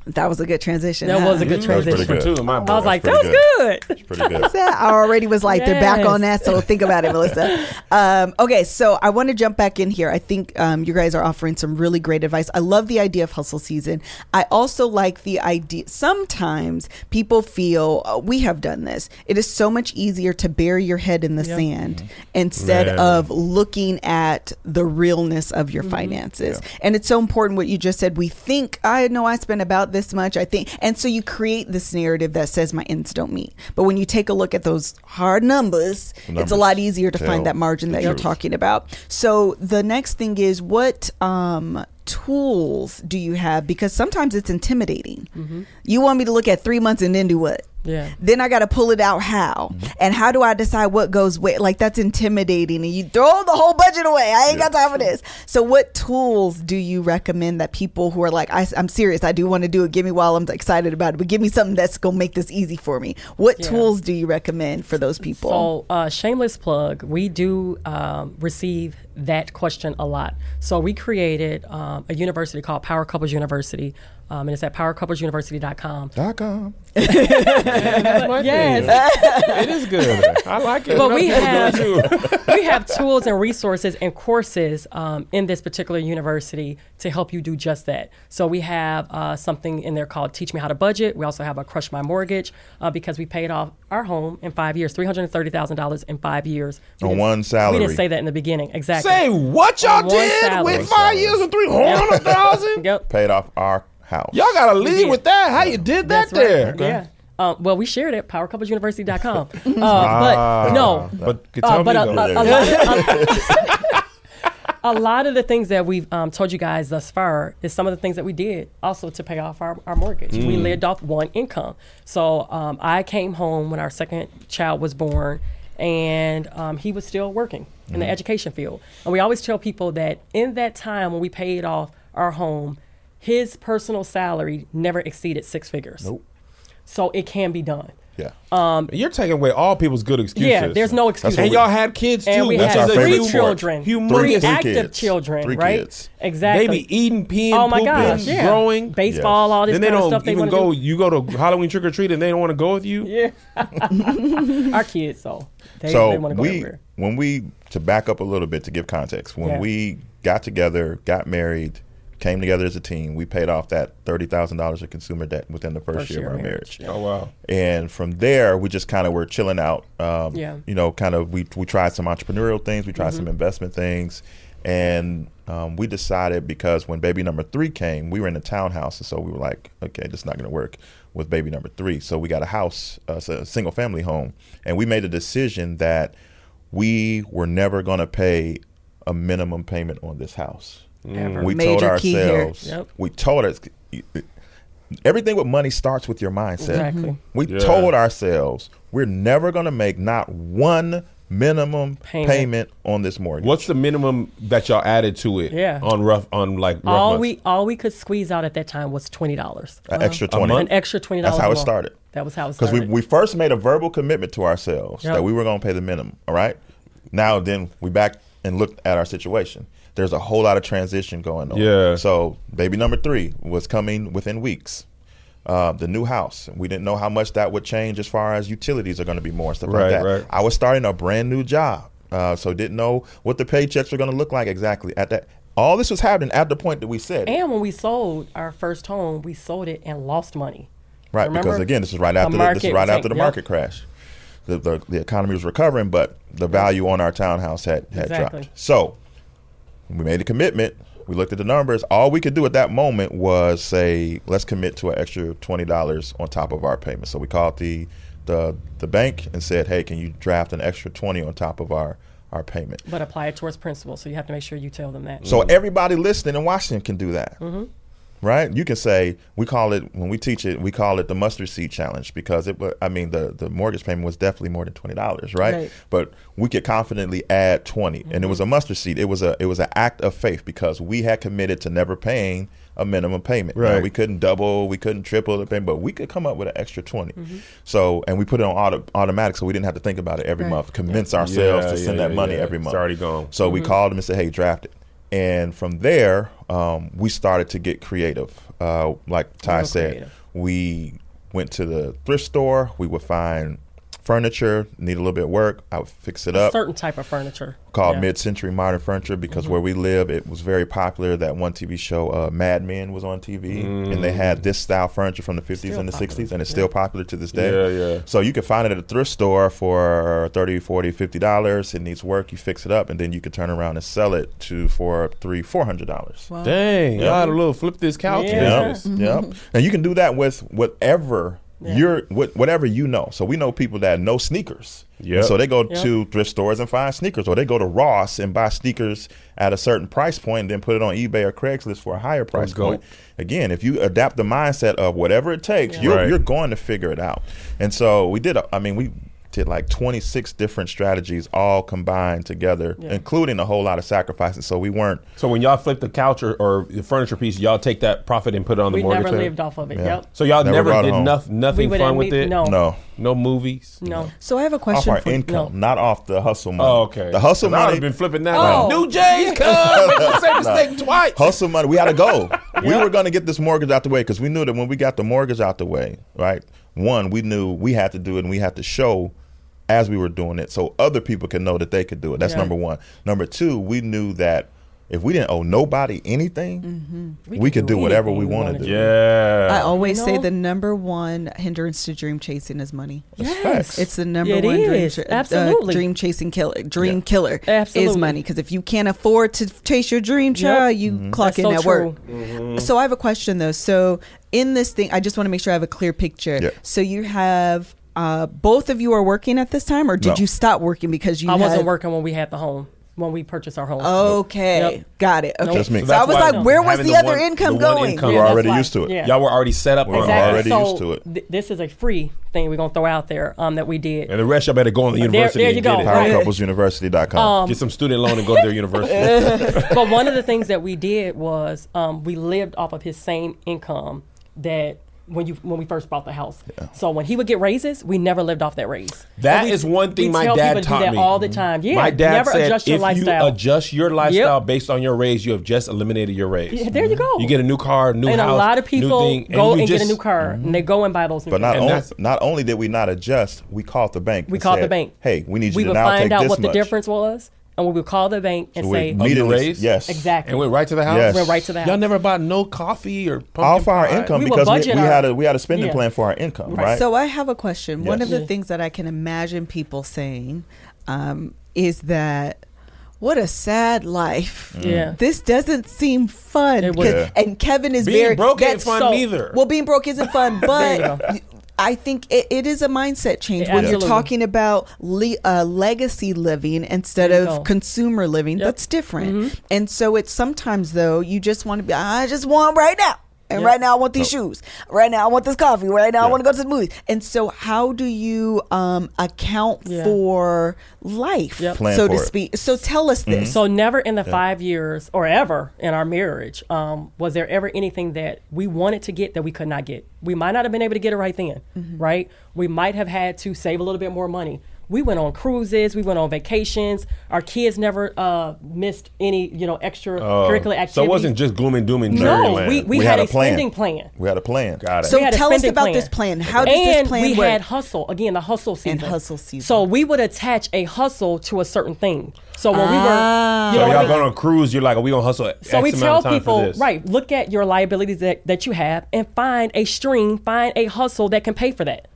that was a good transition. That huh? was a good That was pretty transition. good. Too, my I was like, that was good. It's pretty good. I already was like, they're back on that. So think about it, Melissa. Um, okay, so I want to jump back in here. I think um, you guys are offering some really great advice. I love the idea of hustle season. I also like the idea. Sometimes people feel uh, we have done this. It is so much easier to bury your head in the Yep. sand instead Man. of looking at the realness of your finances. And it's so important what you just said. We think I know I spend about this much. I think, and so you create this narrative that says my ends don't meet. But when you take a look at those hard numbers, it's a lot easier to find that margin the that you're truth. talking about. So the next thing is what um tools do you have because sometimes it's intimidating. You want me to look at 3 months and then do what? Yeah. Then I got to pull it out how? And how do I decide what goes where? Like that's intimidating and you throw the whole budget away. I ain't got time for this. So what tools do you recommend that people who are like I, am serious, I do want to do it, give me while I'm excited about it, but give me something that's going to make this easy for me. What Yeah. tools do you recommend for those people? So, uh, shameless plug, we do um, receive that question a lot. So we created um, a university called Power Couples University, um, and it's at powercouplesuniversity.com. Dot com. Yes. it is good. I like it. But we have- we have tools and resources and courses um, in this particular university to help you do just that. So we have uh, something in there called Teach Me How to Budget. We also have a Crush My Mortgage uh, because we paid off our home in five years, three hundred thirty thousand dollars in five years We On didn't- one We didn't say that in the beginning. Exactly. Say what y'all On did with five years and three hundred thousand. Yep. Paid off our house. Y'all gotta lead with that. How you did that That's right. there? Yeah. Um, well, we shared it, powercouplesuniversity.com. Uh, Ah, but no, But tell Uh, me but a, a, a, lot, a, a lot of the things that we've um, told you guys thus far is some of the things that we did also to pay off our, our mortgage. We Mm. lived off one income. So um, I came home when our second child was born, and um, he was still working in the Mm. education field. And we always tell people that in that time when we paid off our home, his personal salary never exceeded six figures. Nope. So it can be done. Yeah. Um, you're taking away all people's good excuses. Yeah, there's no excuse. what And we- y'all had kids too. and we That's had our This is a favorite three children, Humongous. three Three active kids. children, Three right? kids. Exactly. They be eating, peeing, oh my pooping, gosh, yeah. growing. baseball, all this Then they kind of don't stuff. They even wanna go. do. You go to Halloween trick or treat, and they don't want to go with you. Yeah, our kids. So they, so they want to go we everywhere. when we to back up a little bit to give context when Yeah. we got together got married came together as a team we paid off that $30000 of consumer debt within the first, First year, of our marriage, marriage, Oh wow. and from there we just kind of were chilling out um, Yeah. you know kind of we, we tried some entrepreneurial things we tried some Mm-hmm. investment things and um, we decided because when baby number three came we were in a townhouse and so we were like okay this is not going to work with baby number three so we got a house uh, a single family home and we made a decision that we were never going to pay a minimum payment on this house Ever. we Major told ourselves Yep. we told us everything with money starts with your mindset Exactly. Mm-hmm. we Yeah. told ourselves we're never going to make not one minimum payment. Payment. on this mortgage. What's the minimum that y'all added to it? Yeah. On rough, on like rough all months? we all we could squeeze out at that time was twenty dollars. An uh-huh. extra A 20. month? An extra twenty dollars. That's how it started. That was how it Because started. we, we first made a verbal commitment to ourselves Yep. that we were going to pay the minimum. All right. Now, then we back and looked at our situation. There's a whole lot of transition going on. Yeah. So, baby number three was coming within weeks. Uh, the new house. We didn't know how much that would change as far as utilities are going to be more stuff Right, like that. right. I was starting a brand new job, uh, so didn't know what the paychecks were going to look like exactly at that. All this was happening at the point that we said, and when we sold our first home, we sold it and lost money. right? remember? Because again, this is right after the, this is market right tank, after the yep. market crash. The, the the economy was recovering, but the value on our townhouse had had Exactly. dropped. So we made a commitment. We looked at the numbers. All we could do at that moment was say, let's commit to an extra twenty dollars on top of our payment. So we called the the the bank and said, hey, can you draft an extra twenty on top of our our payment? But apply it towards principal, so you have to make sure you tell them that. So everybody listening in Washington can do that. Mm-hmm. Right? You can say we call it when we teach it, we call it the mustard seed challenge because it wa- I mean the the mortgage payment was definitely more than twenty dollars, right? Right. But we could confidently add 20 and it mm-hmm. was a mustard seed. It was a it was an act of faith because we had committed to never paying a minimum payment. Now, Right. we couldn't double, we couldn't triple the payment, but we could come up with an extra 20. Mm-hmm. So, and we put it on auto, automatic so we didn't have to think about it every Right. month, convince ourselves Yeah, to send yeah, that money yeah. every It's month. already gone. So we mm-hmm. called them and said, "Hey, draft it." And from there, um, we started to get creative. Uh, like Tai said, creative. we went to the thrift store. We would find furniture need a little bit of work. I would fix it up. certain type of furniture Called Yeah. Mm-hmm. mid-century modern furniture because where we live, it was very popular. That one TV show, uh, Mad Men, was on TV, and they had this style furniture from the 50s Still and the popular. 60s, and it's still popular to this day. Yeah, yeah. So you can find it at a thrift store for 30 40 50 dollars. It needs work. You fix it up, and then you can turn around and sell it to for three four hundred dollars. Wow. Dang, y'all had a little flip this couch Yeah. business. Yep. And you can do that with whatever Yeah. you're what, whatever you know. So we know people that know sneakers. Yeah. So they go Yep. to thrift stores and find sneakers, or they go to Ross and buy sneakers at a certain price point, and then put it on eBay or Craigslist for a higher price go. point. Again, if you adapt the mindset of whatever it takes, Yeah. you're Right. you're going to figure it out. And so we did. A, I mean, we did like 26 different strategies all combined together, including a whole lot of sacrifices. So we weren't So when y'all flip the couch or, or the furniture piece, y'all take that profit and put it on the mortgage. We mortgage. never payment? lived off of it. Yeah. Yep. So y'all Never never, did home. noth- nothing fun with meet- it. no. no. No movies. No. So I have a Off question our for income, No. not off the hustle money. Oh, okay. The hustle 'Cause I would money. have been flipping that. Oh. Like, New J's, cuz. Make the same mistake twice. hustle money. We had to go. We were going to get this mortgage out the way because we knew that when we got the mortgage out the way, right? One, we knew we had to do it and we had to show as we were doing it so other people can know that they could do it. That's Yeah. number one. Number two, we knew that if we didn't owe nobody anything, we, We could could do do whatever we anything wanted wanted to. to. Yeah. I always You say the number one hindrance to dream chasing is money. Yes. It's the number It one dream, is. ch- uh, Absolutely. dream chasing killer. Dream Yeah. killer is money because if you can't afford to chase your dream, child, you clock That's in so at true. work. Mm-hmm. So I have a question though. So in this thing, I just want to make sure I have a clear picture. Yeah. So you have uh, both of you are working at this time, or did No. you stop working because you? I wasn't had- working when we had the home, when we purchased our home. Okay, Yep. got it. Okay, Just me. so So I that's was why like, where was having the, the other one- income the one going? income- We're Yeah, already why- used to it. yeah. Y'all were already set up. We're on Exactly. already so used to it. th- this is a free thing we're gonna throw out there um, that we did. And the rest y'all better go on the There- university there you and go. get it. Right. PowerCouplesUniversity.com. Get some student loan and go to their university. but one of the things that we did was um, we lived off of his same income that when you when we first bought the house. So when he would get raises, we never lived off that raise. That And is one thing we my dad taught that me. all the time. Yeah, my dad never said adjust your if lifestyle. you adjust your lifestyle Yep. based on your raise, you have just eliminated your raise. Yeah, there you mm-hmm. go. You get a new car, new and house, a lot of people thing, go you and, get a new car, and they mm-hmm. go and buy those. New But not only not only did we not adjust, we called the bank. we and called the bank. Hey, we need you We to would now find take out this what much. the difference was, and we would call the bank and So say we immediately, raise? yes, exactly. and we went right to the house. Yes. Went right to the house. Y'all never bought no coffee or pumpkin off our pie? income We because we, we our- had a we had a spending Yeah. plan for our income, Right. right? So I have a question. One of the Yeah. things that I can imagine people saying um, is that what a sad life. Yeah. This doesn't seem fun. It wouldn't. 'Cause- And Kevin is Being very broke ain't that's fun so- neither. Well, being broke isn't fun, but you go. I think it, it is a mindset change Yeah, when you're talking about le- uh, legacy living instead of go. consumer living. Yep. That's different. Mm-hmm. And so it's sometimes though you just want to be. I just want right now. And Yep. right now I want these shoes. Right now I want this coffee. Right now I want to go to the movies. And so how do you um, account Yeah. for life, Yep. So for to it. Mm-hmm. speak? So tell us this. So never in the five years or ever in our marriage um, was there ever anything that we wanted to get that we could not get. We might not have been able to get it right then, right? We might have had to save a little bit more money. We went on cruises. We went on vacations. Our kids never uh, missed any, you know, extracurricular activities. So it wasn't just gloom and doom and no. Dreamland. We, we, We had, had a, a plan. spending plan. we had a plan. got it. So We had a tell us about plan. this plan. How does and this plan we work? had hustle again, the hustle season And hustle season. So we would attach a hustle to a certain thing. So when Ah. we were, you know, what I y'all mean? going on a cruise, you're like, are we gonna hustle. So X we tell of time people, right, look at your liabilities that, that you have and find a stream, find a hustle that can pay for that.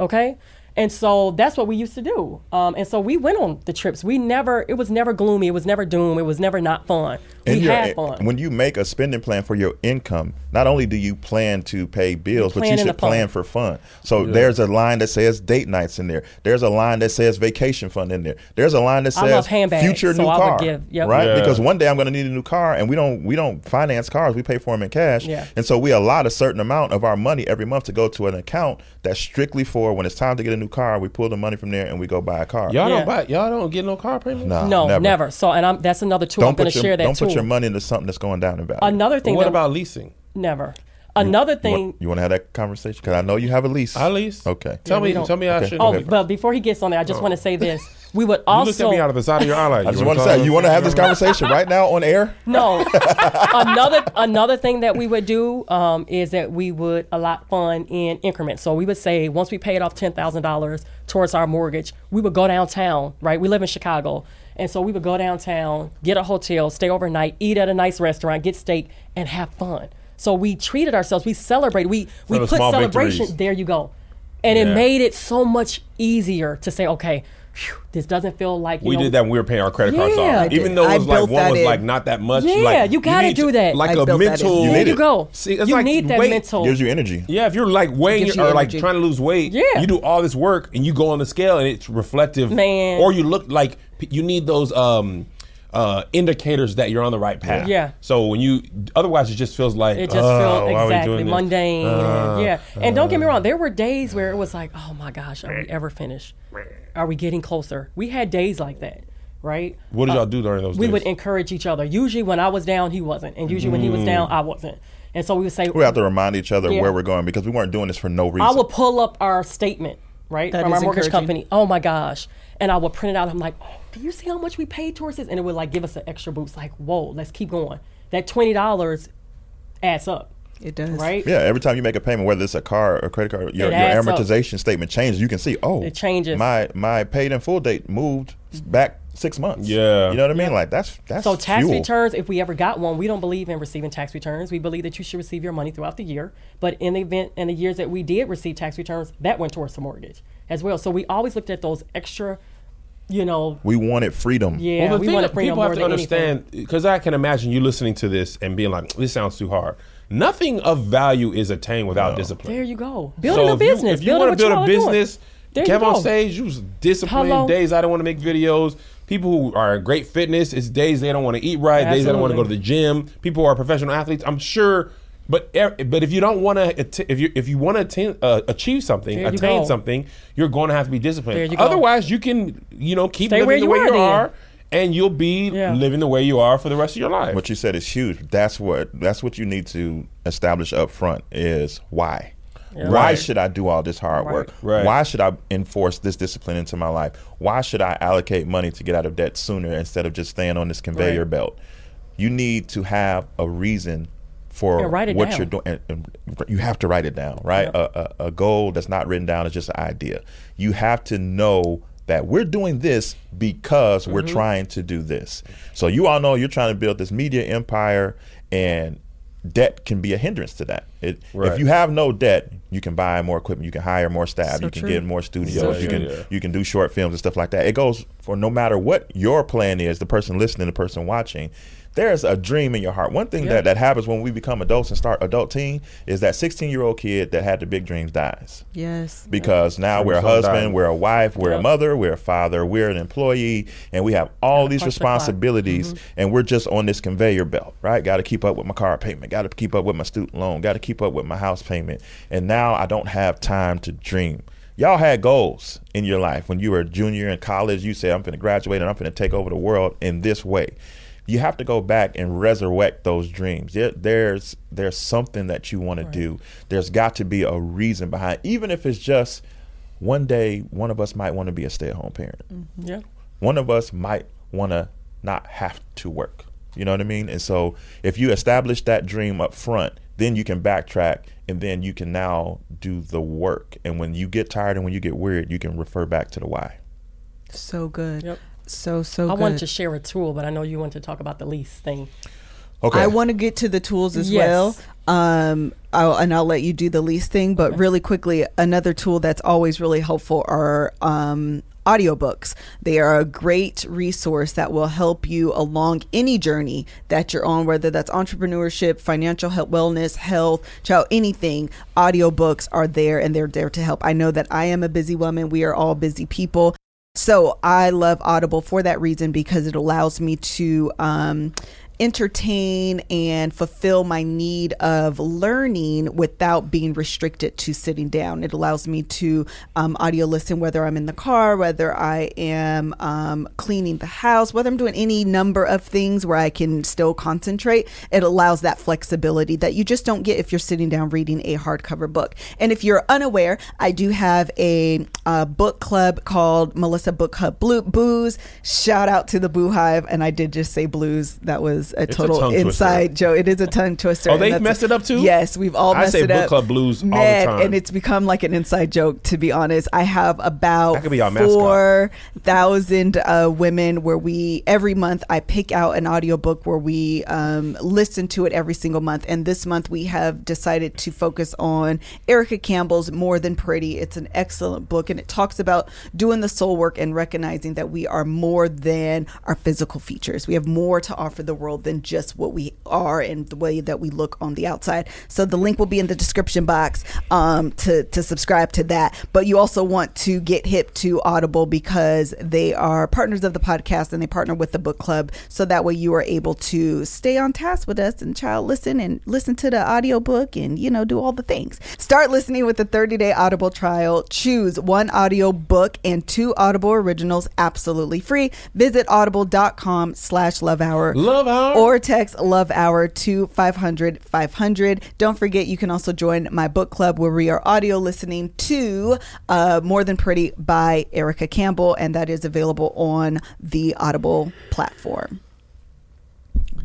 Okay? And so that's what we used to do. Um, and so we went on the trips. We never, it was never gloomy. It was never doom. It was never not fun. And we you're- fun. When you make a spending plan for your income, not only do you plan to pay bills, but you in should plan for fun. So there's a line that says date nights in there. There's a line that says vacation fund in there. There's a line that says handbags, future so new I car. give- yep. Right? Yeah. Because one day I'm going to need a new car, and we don't we don't finance cars. We pay for them in cash. Yeah. And so we allot a certain amount of our money every month to go to an account that's strictly for when it's time to get a new car. We pull the money from there and we go buy a car. Y'all Yeah. don't buy. Y'all don't get no car payment. Nah, no, never. never. So, and I'm, that's another tool. I'm going to share that don't tool. Put your oh. money into something that's going down in value. Another But thing what that about leasing? never. Another You thing. want, you want to have that conversation? Because I know you have a lease. I lease. Okay. Tell Yeah, me. Tell me I should. Oh, but before he gets on there, I just oh. want to say this. We would also. You looked also at me out of the side of your eye. Like, I just want want to say, you want to have this conversation right now on air? No. another another thing that we would do um, is that we would allot fund in increments. So we would say once we paid off ten thousand dollars towards our mortgage, we would go downtown. Right, we live in Chicago, and so we would go downtown, get a hotel, stay overnight, eat at a nice restaurant, get steak, and have fun. So we treated ourselves. We celebrated. We we the put celebration. victories. There you go, and Yeah. it made it so much easier to say, okay, phew, this doesn't feel like you We know, did that when we were paying our credit cards Yeah. I off. did. Even though it was like one was in. like not that much. Yeah, like, you gotta need do that. Like I a built that in. mental. You There need you go. See, it's you like need that weight. mental. Gives you energy. Yeah, if you're like weighing your, you or like trying to lose weight, Yeah. you do all this work and you go on the scale and it's reflective. Man. Or you look like you need those um uh, indicators that you're on the right path. Yeah. So when you, otherwise, it just feels like It just "Oh, felt why are we exactly doing this?" mundane. Uh, yeah. And don't get me wrong, there were days where it was like, oh my gosh, are we ever finished? Are we getting closer? We had days like that, right? What did y'all do during those We days? would encourage each other. Usually when I was down, he wasn't. And usually when he was down, I wasn't. And so we would say, We have to remind each other Yeah. where we're going because we weren't doing this for no reason. I would pull up our statement, right, That from our mortgage company. Oh my gosh. And I would print it out. I'm like, oh, do you see how much we paid towards this? And it would like give us an extra boost. Like, whoa, let's keep going. That $20 adds up, It does. right? yeah, every time you make a payment, whether it's a car or credit card, your, your adds up. amortization statement changes. You can see, oh, It changes. My my paid in full date moved back six months. Yeah. you know what I mean. Like that's that's So tax fuel. returns, if we ever got one, we don't believe in receiving tax returns. We believe that you should receive your money throughout the year. But in the event, in the years that we did receive tax returns, that went towards the mortgage as well. So we always looked at those extra, you know, We wanted freedom. yeah, well, the we thing want to freedom people have to understand because I can imagine you listening to this and being like, "This sounds too hard." Nothing of value is attained without discipline. There you go. Building so a if you- business. if you, building want to build a y'all are doing. business, There you Kev on stage, you was disciplined. Hello. Days I don't want to make videos. People who are in great fitness, it's days they don't want to eat right. Days they don't want to go to the gym. People who are professional athletes. I'm sure, but er- but if you don't want to, if you if you want to attain, uh, achieve something, There you attain go. something, you're going to have to be disciplined. You. Otherwise, you can you know keep Stay living where the you way are you then. are, and you'll be Yeah. living the way you are for the rest of your life. What you said is huge. That's what that's what you need to establish up front is why. Why Right. should I do all this hard work? Right. Why should I enforce this discipline into my life? Why should I allocate money to get out of debt sooner instead of just staying on this conveyor Right. belt? You need to have a reason for write it what down. you're doing. And, and you have to write it down, right? Yep. A, a, a goal that's not written down is just an idea. You have to know that we're doing this because we're Mm-hmm. trying to do this. So you all know you're trying to build this media empire, and debt can be a hindrance to that. It, Right. If you have no debt, you can buy more equipment, you can hire more staff, So you can true. get more studios, So you true. can Yeah. you can do short films and stuff like that. It goes for no matter what your plan is, the person listening, the person watching. There's a dream in your heart. One thing Yeah. that, that happens when we become adults and start adult teen is that 16 year old kid that had the big dreams dies Yes. because now we're a husband, die. we're a wife, we're a mother, we're a father, we're an employee, and we have all these punch the responsibilities, Mm-hmm. and we're just on this conveyor belt, right? Got to keep up with my car payment, got to keep up with my student loan, got to keep up with my house payment, and now I don't have time to dream. Y'all had goals in your life when you were a junior in college. You said, "I'm going to graduate and I'm going to take over the world in this way." You have to go back and resurrect those dreams. There, there's there's something that you want to do. There's got to be a reason behind, even if it's just one day one of us might want to be a stay-at-home parent. Mm-hmm. Yeah. One of us might want to not have to work. You know what I mean? And so if you establish that dream up front, then you can backtrack and then you can now do the work. And when you get tired and when you get weird, you can refer back to the why. So good. Yep. So so I good. wanted to share a tool, but I know you want to talk about the lease thing. Okay. I want to get to the tools as Yes. well. Um, I'll, and I'll let you do the least thing. But really quickly, another tool that's always really helpful are um, audiobooks. They are a great resource that will help you along any journey that you're on, whether that's entrepreneurship, financial health, wellness, health, child, anything. Audiobooks are there and they're there to help. I know that I am a busy woman. We are all busy people. So I love Audible for that reason because it allows me to um, entertain and fulfill my need of learning without being restricted to sitting down. It allows me to um, audio listen whether I'm in the car, whether I am um, cleaning the house, whether I'm doing any number of things where I can still concentrate. It allows that flexibility that you just don't get if you're sitting down reading a hardcover book. And if you're unaware, I do have a, uh book club called Melissa Book Hub Blue Booze. Shout out to the Boo Hive. And I did just say blues. That was a a total twister. inside joke. It is a tongue twister. Oh, they messed it up too? Yes, we've all I messed it up. I say book club blues all the time. And it's become like an inside joke, to be honest. I have about That could be our mascot. four thousand uh, women where we every month I pick out an audiobook where we um, listen to it every single month. And this month we have decided to focus on Erica Campbell's More Than Pretty. It's an excellent book and it talks about doing the soul work and recognizing that we are more than our physical features. We have more to offer the world world than just what we are and the way that we look on the outside. So the link will be in the description box um, to to subscribe to that. But you also want to get hip to Audible because they are partners of the podcast and they partner with the book club. So that way you are able to stay on task with us and child listen and listen to the audiobook and you know do all the things. Start listening with the 30 day Audible trial. Choose one audio book and two Audible originals absolutely free. Visit audible.com slash love hour Love hour. Or text love hour to 500 500 don't forget you can also join my book club where we are audio listening to uh, more than pretty by erica campbell and that is available on the audible platform.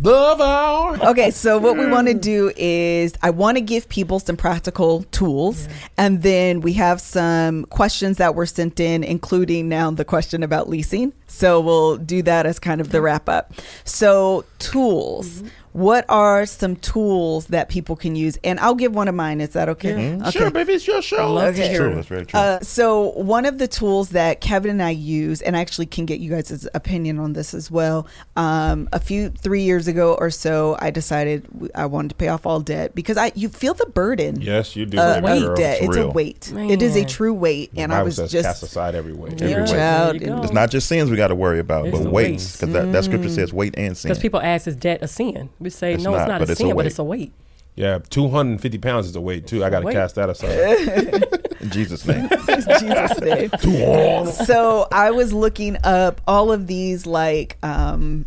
Love hour. okay so what we want to do is i want to give people some practical tools and then we have some questions that were sent in including now the question about leasing so we'll do that as kind of the wrap up so tools what are some tools that people can use and i'll give one of mine is that okay okay Sure, baby, it's your show. love to Okay. hear True, it. that's very true. uh, so one of the tools that Kevin and I use, and I actually can get you guys' opinion on this as well. Um, a few three years ago or so, I decided I wanted to pay off all debt because I you feel the burden. Yes, you do. Uh, baby of girl. debt. It's It's a real. weight. It is a true weight, and I was says cast just aside every way. Yeah, Every way. Child, there you go. it's not just sins we got to worry about, It's but the weights, because that, that Mm. scripture says weight and sin. Because people ask, is debt a sin? We say, It's no, not, it's not but a it's a sin, but weight. it's a weight. Yeah, 250 pounds is a weight too. I got to weight. cast that aside. In Jesus' name. Jesus' name. so I was looking up all of these like um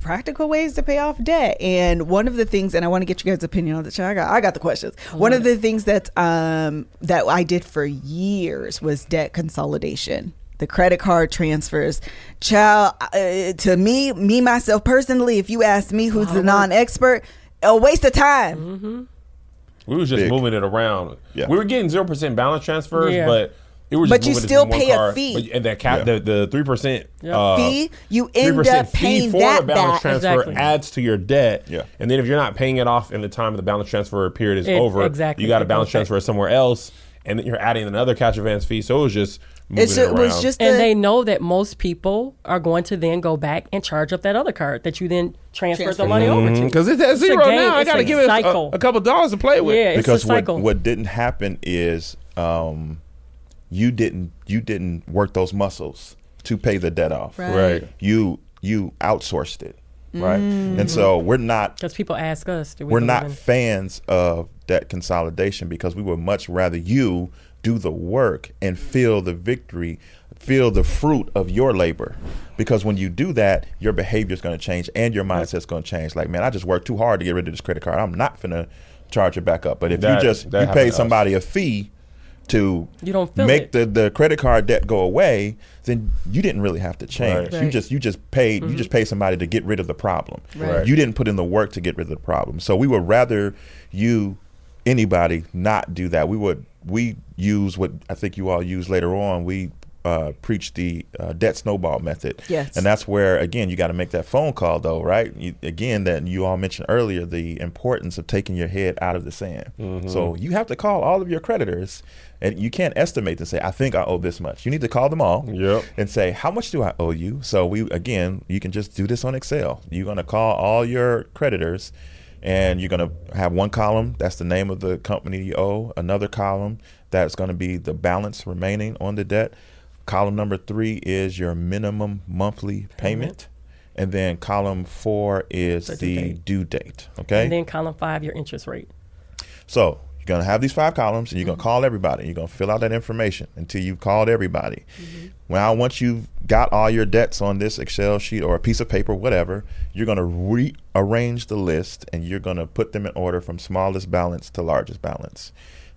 practical ways to pay off debt and one of the things and I want to get you guys opinion on this I got I got the questions one of the things that um that I did for years was debt consolidation the credit card transfers child uh, to me me myself personally if you ask me who's the non-expert a waste of time We was just Big. moving it around. Yeah. We were getting zero percent balance transfers, Yeah. but it was. But you still from one pay a card. fee. But- and that cap, Yeah. the the three percent uh, fee you end 3% up paying fee for that the balance back transfer Exactly. adds to your debt. Yeah. And then if you're not paying it off in the time of the balance transfer period is It- over, exactly. you got a balance goes transfer somewhere else, and then you're adding another cash advance fee. So it was just moving It's it it was just And a- they know that most people are going to then go back and charge up that other card that you then transfer Transfer. the money over to. because it's at It's a zero game. now. I got to a give it a, a couple dollars to play with. Yeah, it's because a what, cycle. what didn't happen is um, you didn't you didn't work those muscles to pay the debt off. Right. Right. You you outsourced it, right? Mm. And so we're not Because people ask us, do we we're not in- fans of debt consolidation because we would much rather you do the work and feel the victory, feel the fruit of your labor. Because when you do that, your behavior is going to change and your mindset's going to change. Like, man, I just worked too hard to get rid of this credit card. I'm not going to charge it back up. But if That- you just you pay to us. somebody a fee to You don't make it. the, the credit card debt go away, then you didn't really have to change. Right. You just you just paid you mm-hmm. just paid somebody to get rid of the problem. Right. You didn't put in the work to get rid of the problem. So we would rather you anybody not do that. We would we use what I think you all use later on. We uh, preach the uh, debt snowball method. Yes. And that's where again you got to make that phone call though, right? You, again, that you all mentioned earlier the importance of taking your head out of the sand. So you have to call all of your creditors, and you can't estimate to say I think I owe this much. You need to call them all Yep. and say how much do I owe you. So we again you can just do this on Excel. You're gonna call all your creditors. And you're going to have one column, that's the name of the company you owe. Another column, that's going to be the balance remaining on the debt. Column number three is your minimum monthly payment. And then column four is The the, due date. due date. Okay. And then column five, your interest rate. So you're gonna have these five columns, and you're gonna call everybody. You're gonna fill out that information until you've called everybody. Mm-hmm. Well, once you've got all your debts on this Excel sheet or a piece of paper, whatever, you're gonna rearrange the list, and you're gonna put them in order from smallest balance to largest balance.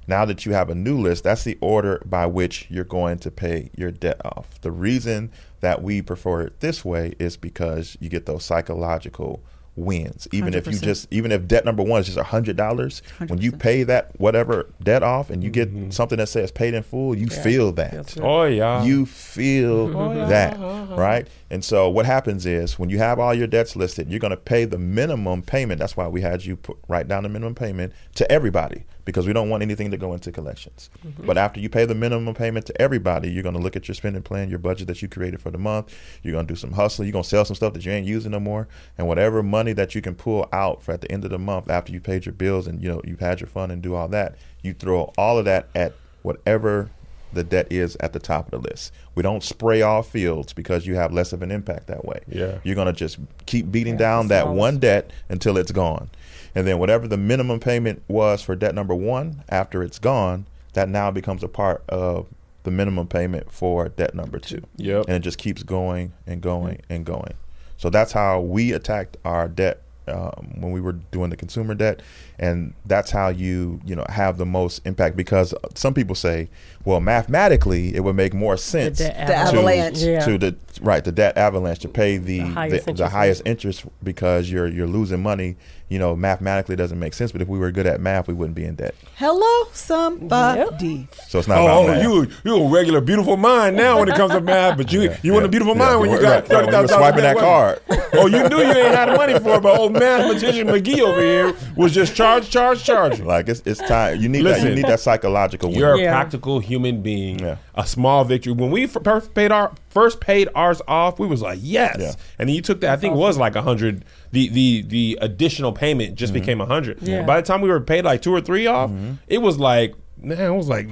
Now that you have a new list, that's the order by which you're going to pay your debt off. The reason that we prefer it this way is because you get those psychological wins. Even if you just even if debt number one is just a hundred dollars, when you pay that whatever debt off and you get mm-hmm. something that says paid in full, you Yeah. feel that. Oh yeah. You feel yeah. that, right? And so what happens is when you have all your debts listed, you're going to pay the minimum payment. That's why we had you put, write down the minimum payment to everybody because we don't want anything to go into collections. But after you pay the minimum payment to everybody, you're going to look at your spending plan, your budget that you created for the month. You're going to do some hustling. You're going to sell some stuff that you ain't using no more, and whatever money that you can pull out for at the end of the month after you paid your bills and you know you've had your fun and do all that, you throw all of that at whatever the debt is at the top of the list. We don't spray all fields because you have less of an impact that way. Yeah. You're going to just keep beating Yeah, down that one debt until it's gone. And then whatever the minimum payment was for debt number 1 after it's gone, that now becomes a part of the minimum payment for debt number 2. Yep. And it just keeps going and going and going. So that's how we attacked our debt um, when we were doing the consumer debt, and that's how you you know have the most impact. Because some people say, well, mathematically, it would make more sense debt The avalanche. Yeah. to the right the debt avalanche to pay the The the, highest the, interest highest interest because you're you're losing money. You know, mathematically it doesn't make sense. But if we were good at math, we wouldn't be in debt. Hello, somebody. So it's not about oh, oh, math. you you a regular beautiful mind now when it comes to math, but you you want a beautiful mind when you got right, right, thirty when you were thousand swiping that card. Oh, you knew you ain't had money for it, but old mathematician McGee over here was just charge, charge, charge. Like it's it's time. You need that. You need that psychological. You're a Yeah. practical human being. Yeah. A small victory. When we first paid our first paid ours off, we was like, yes. Yeah. And then you took that. I think it was like a hundred. The the the additional payment just Mm-hmm. became a hundred. Yeah. By the time we were paid like two or three off, it was like man, it was like.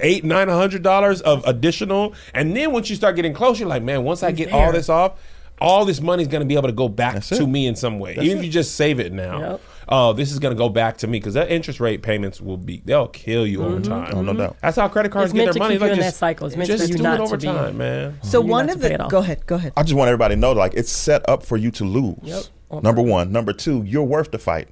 Eight nine hundred dollars of additional, and then once you start getting close, you're like, man. Once I get all this off, all this money's gonna be able to go back That's to it. me in some way, even if you just save it now. Yep. Oh, this is gonna go back to me because that interest rate payments will be they'll kill you over mm-hmm. time. Oh, no doubt. That's how credit cards It's get their to money. keep like you in just, that cycle. It's meant just for you do not it to over be- time, man. So You one of the go ahead, go ahead. I just want everybody to know, like, it's set up for you to lose. Yep. Number one. Number two, you're worth the fight.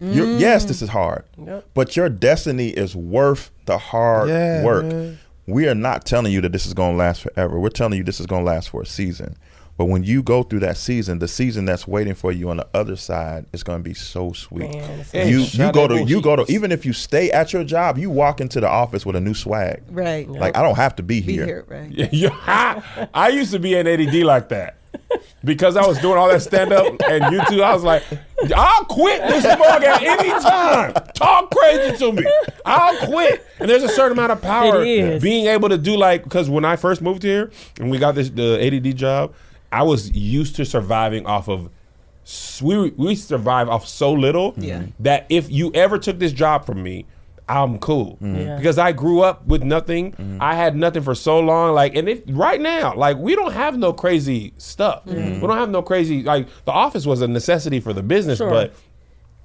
You're, mm. yes, this is hard, Yep. but your destiny is worth the hard Yeah, work. man. We are not telling you that this is going to last forever. We're telling you this is going to last for a season. But when you go through that season, the season that's waiting for you on the other side is going to be so sweet. Man, Hey, you you go to you go to even if you stay at your job, you walk into the office with a new swag. Right. Like I don't have to be Be here. here, right. Yeah, yeah. I, I used to be an ADD like that because I was doing all that stand up and YouTube. I was like, I'll quit this mug at any time. Talk crazy to me. I'll quit. And there's a certain amount of power being able to do like because when I first moved here and we got this the ADD job, I was used to surviving off of. We we survive off so little Yeah. Mm-hmm. that if you ever took this job from me, I'm cool mm-hmm. Yeah. because I grew up with nothing. Mm-hmm. I had nothing for so long. Like, and if right now, like, we don't have no crazy stuff. We don't have no crazy. Like, the office was a necessity for the business, Sure. but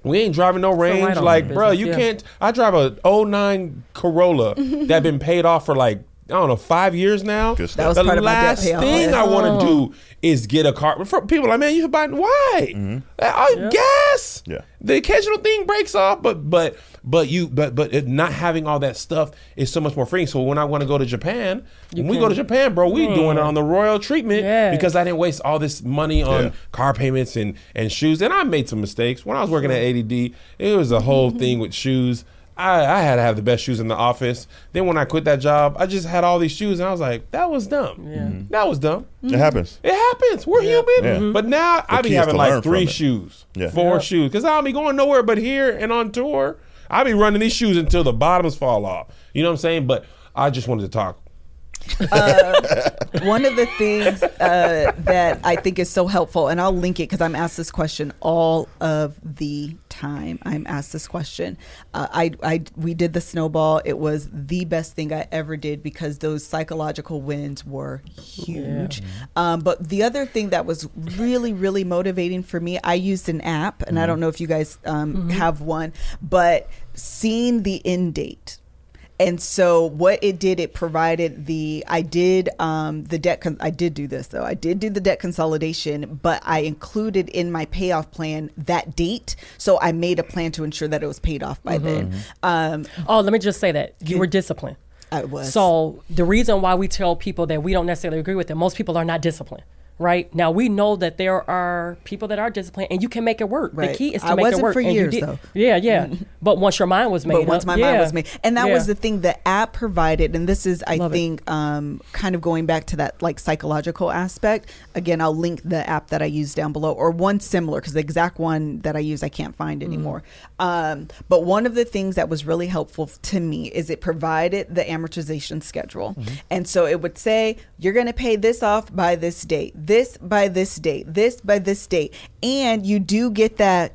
we ain't driving no range. write-off like, for bro, business, you yeah. can't. I drive a 09 Corolla that been paid off for like. I don't know, five years now. Good stuff. That was the part of my debt last thing plan. I want Oh. to do is get a car. For people are like, man, you should buy. Why? Uh, guess Yeah. The occasional thing breaks off, but but but you but but it, not having all that stuff is so much more freeing. So when I want to go to Japan, when we go to Japan, bro, we doing it on the royal treatment Yes. because I didn't waste all this money on Yeah. car payments and and shoes. And I made some mistakes when I was working at ADD. It was a whole thing with shoes. I, I had to have the best shoes in the office. Then when I quit that job, I just had all these shoes, and I was like, "That was dumb. Yeah. That was dumb. It mm-hmm. happens. It happens. We're human. Yeah. But now I be having like three shoes, Yeah. four Yeah. shoes, because I'll be going nowhere but here and on tour. I'll be running these shoes until the bottoms fall off. You know what I'm saying? But I just wanted to talk. One of the things uh, that I think is so helpful, and I'll link it because I'm asked this question all of the time. I'm asked this question. Uh, I, I, we did the snowball. It was the best thing I ever did because those psychological wins were huge. Um, but the other thing that was really, really motivating for me, I used an app, and I don't know if you guys um, have one, but seeing the end date. And so what it did, it provided the I did um, the debt. Con- I did do this though. I did do the debt consolidation, but I included in my payoff plan that date. So I made a plan to ensure that it was paid off by then. Um, Oh, let me just say that you were disciplined. I was So the reason why we tell people that we don't necessarily agree with them, most people are not disciplined. Right? Now we know that there are people that are disciplined, and you can make it work. Right. The key is to I make it work. for and you years, though. Yeah, yeah. but once your mind was made, but once up, my mind was made and that Yeah. was the thing the app provided and this is i Love think um, kind of going back to that like psychological aspect again i'll link the app that i use down below or one similar because the exact one that i use i can't find Mm-hmm. anymore um, but one of the things that was really helpful to me is it provided the amortization schedule Mm-hmm. and so it would say you're going to pay this off by this date this by this date this by this date and you do get that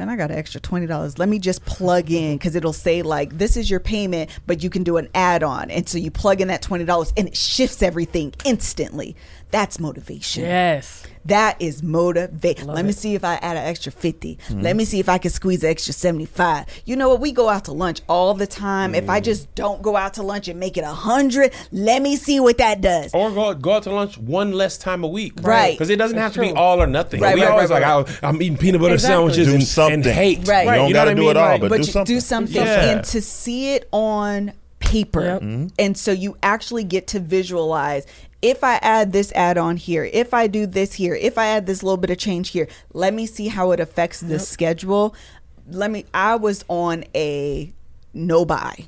man, I got an extra twenty dollars. Let me just plug in because it'll say like this is your payment, but you can do an add-on, and so you plug in that twenty dollars, and it shifts everything instantly. That's motivation. Yes. That is motivate. Love Let me see if I add an extra 50. Let me see if I can squeeze an extra 75. You know what? We go out to lunch all the time. If I just don't go out to lunch and make it a 100, let me see what that does. Or go go out to lunch one less time a week, Right. Because it doesn't have That's to be all or nothing. Right, we right, always right, like, I, I'm eating peanut butter Exactly. sandwiches Do and, something. and hate. Right. You don't You know got to do mean? it all, Like- but, but do you something. do something Yeah. and to see it on paper Yep. Mm-hmm. and so you actually get to visualize if i add this add-on here if i do this here if i add this little bit of change here let me see how it affects the schedule. Let me i was on a no buy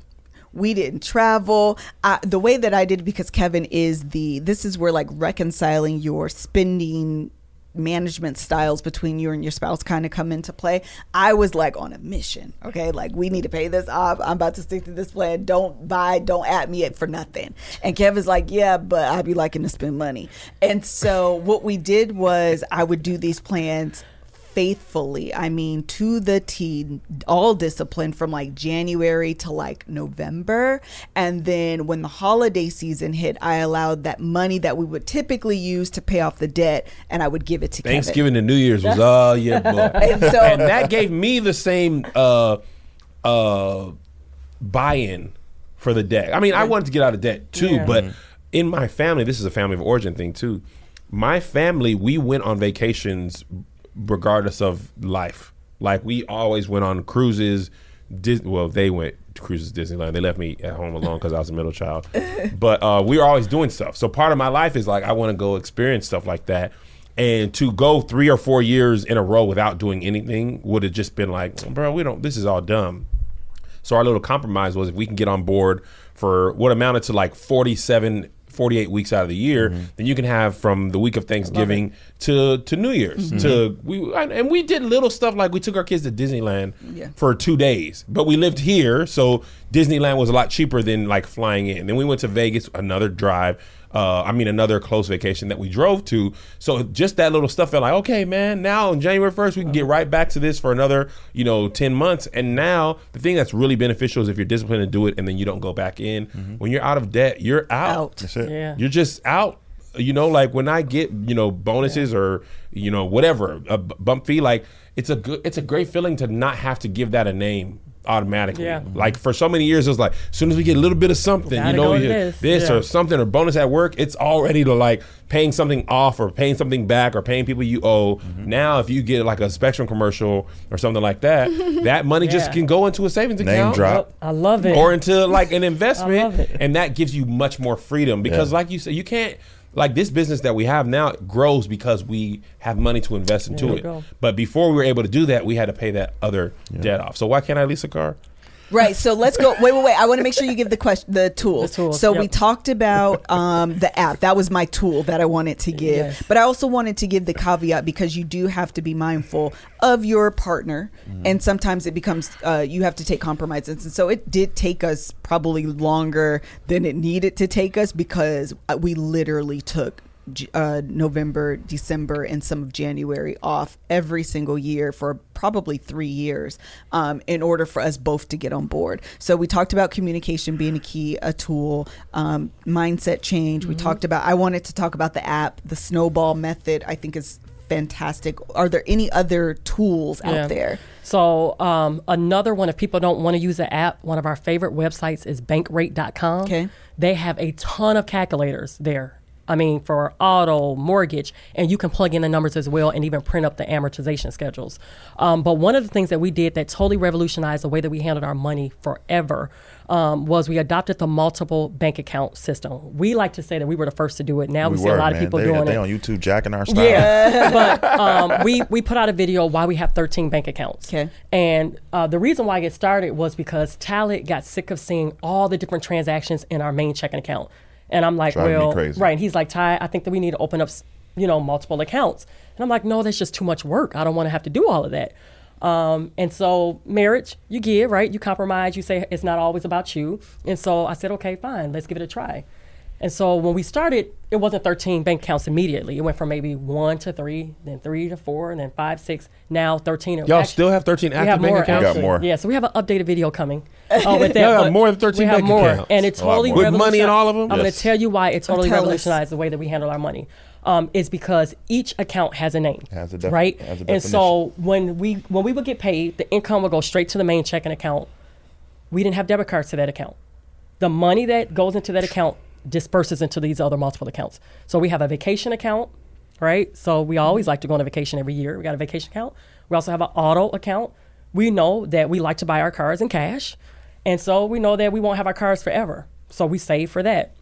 we didn't travel. I, the way that i did because kevin is the this is where like reconciling your spending management styles between you and your spouse kind of come into play. I was like on a mission. Okay, like we need to pay this off. I'm about to stick to this plan. Don't buy, don't at me for nothing. And Kevin's like, yeah, but I'd be liking to spend money. And so what we did was I would do these plans faithfully. I mean, to the T, all discipline from like January to like November. And then when the holiday season hit, I allowed that money that we would typically use to pay off the debt and I would give it to Kevin. Thanksgiving and New Year's was all yeah, boy. And so- and that gave me the same uh, uh, buy-in for the debt. I mean, I wanted to get out of debt too, Yeah. but in my family, this is a family of origin thing too. My family, we went on vacations regardless of life. Like we always went on cruises. Dis- well, they went to cruises to Disneyland. They left me at home alone because I was a middle child. But uh, we were always doing stuff. So part of my life is like I want to go experience stuff like that. And to go three or four years in a row without doing anything would have just been like, bro, we don't. This is all dumb. So our little compromise was if we can get on board for what amounted to like 47, 48 weeks out of the year, mm-hmm. then you can have from the week of Thanksgiving to to New Year's. Mm-hmm. To we and and we did little stuff like we took our kids to Disneyland Yeah. for two days, but we lived here, so Disneyland was a lot cheaper than like flying in. Then we went to Vegas, another drive. Uh, I mean, another close vacation that we drove to. So just that little stuff felt like, okay, man, now on January 1st, we can get right back to this for another, you know, 10 months. And now the thing that's really beneficial is if you're disciplined to do it and then you don't go back in. When you're out of debt, you're out. Out. That's it. Yeah. You're just out. You know, like when I get, you know, bonuses or, you know, whatever, a b- bump fee, like it's a good, it's a great feeling to not have to give that a name automatically. Yeah. Like for so many years, it was like, as soon as we get a little bit of something, you Gotta know, you- this. this Yeah. or something or bonus at work, it's already to like paying something off or paying something back or paying people you owe. Mm-hmm. Now, if you get like a Spectrum commercial or something like that, that money just can go into a savings Name account drop. I love it. or into like an I investment love it. and that gives you much more freedom because Yeah. like you said you can't like this business that we have now grows because we have money to invest into it. go. but before we were able to do that we had to pay that other debt off. So why can't i lease a car Right. So let's go. Wait, wait, wait. I want to make sure you give the question, the tools. The tools, so we talked about um, the app. That was my tool that I wanted to give. Yes. But I also wanted to give the caveat because you do have to be mindful of your partner, and sometimes it becomes uh, you have to take compromises. And so it did take us probably longer than it needed to take us because uh, we literally took J- uh, November, December, and some of January off every single year for probably three years um, in order for us both to get on board. So we talked about communication being a key, a tool, um, mindset change. We talked about, I wanted to talk about the app, the snowball method, I think is fantastic. Are there any other tools Yeah. out there? So um, another one, if people don't want to use the app, one of our favorite websites is bankrate.com. Okay. They have a ton of calculators there. I mean, for auto, mortgage, and you can plug in the numbers as well and even print up the amortization schedules. Um, but one of the things that we did that totally revolutionized the way that we handled our money forever um, was we adopted the multiple bank account system. We like to say that we were the first to do it. Now we, see a lot of people they, doing they it. on YouTube jacking our style. Yeah, but um, we we put out a video why we have 13 bank accounts. Okay. And uh, the reason why I get started was because Talaat got sick of seeing all the different transactions in our main checking account, and I'm like, Driving well, right. And he's like, Tai, I think that we need to open up, you know, multiple accounts. And I'm like, no, that's just too much work. I don't want to have to do all of that. Um, and so marriage, you give, right? You compromise. You say it's not always about you. And so I said, okay, fine, let's give it a try. And so when we started, it wasn't 13 bank accounts immediately. It went from maybe one to three, then three to four, and then five, six. Now 13. Y'all actually- still have 13 we active have bank more. accounts? got more. Yeah, so we have an updated video coming. Uh, with that, Y'all have more than 13 we have bank more, accounts. and it totally more. With money in all of them? I'm going to tell you why it totally Tell us. the way that we handle our money. Um, is because each account has a name, Has a def- right? has a and so when we when we would get paid, the income would go straight to the main checking account. We didn't have debit cards to that account. The money that goes into that account disperses into these other multiple accounts. So we have a vacation account, right? So we mm-hmm. always like to go on a vacation every year. We got a vacation account. We also have an auto account. We know that we like to buy our cars in cash. And so we know that we won't have our cars forever. So we save for that.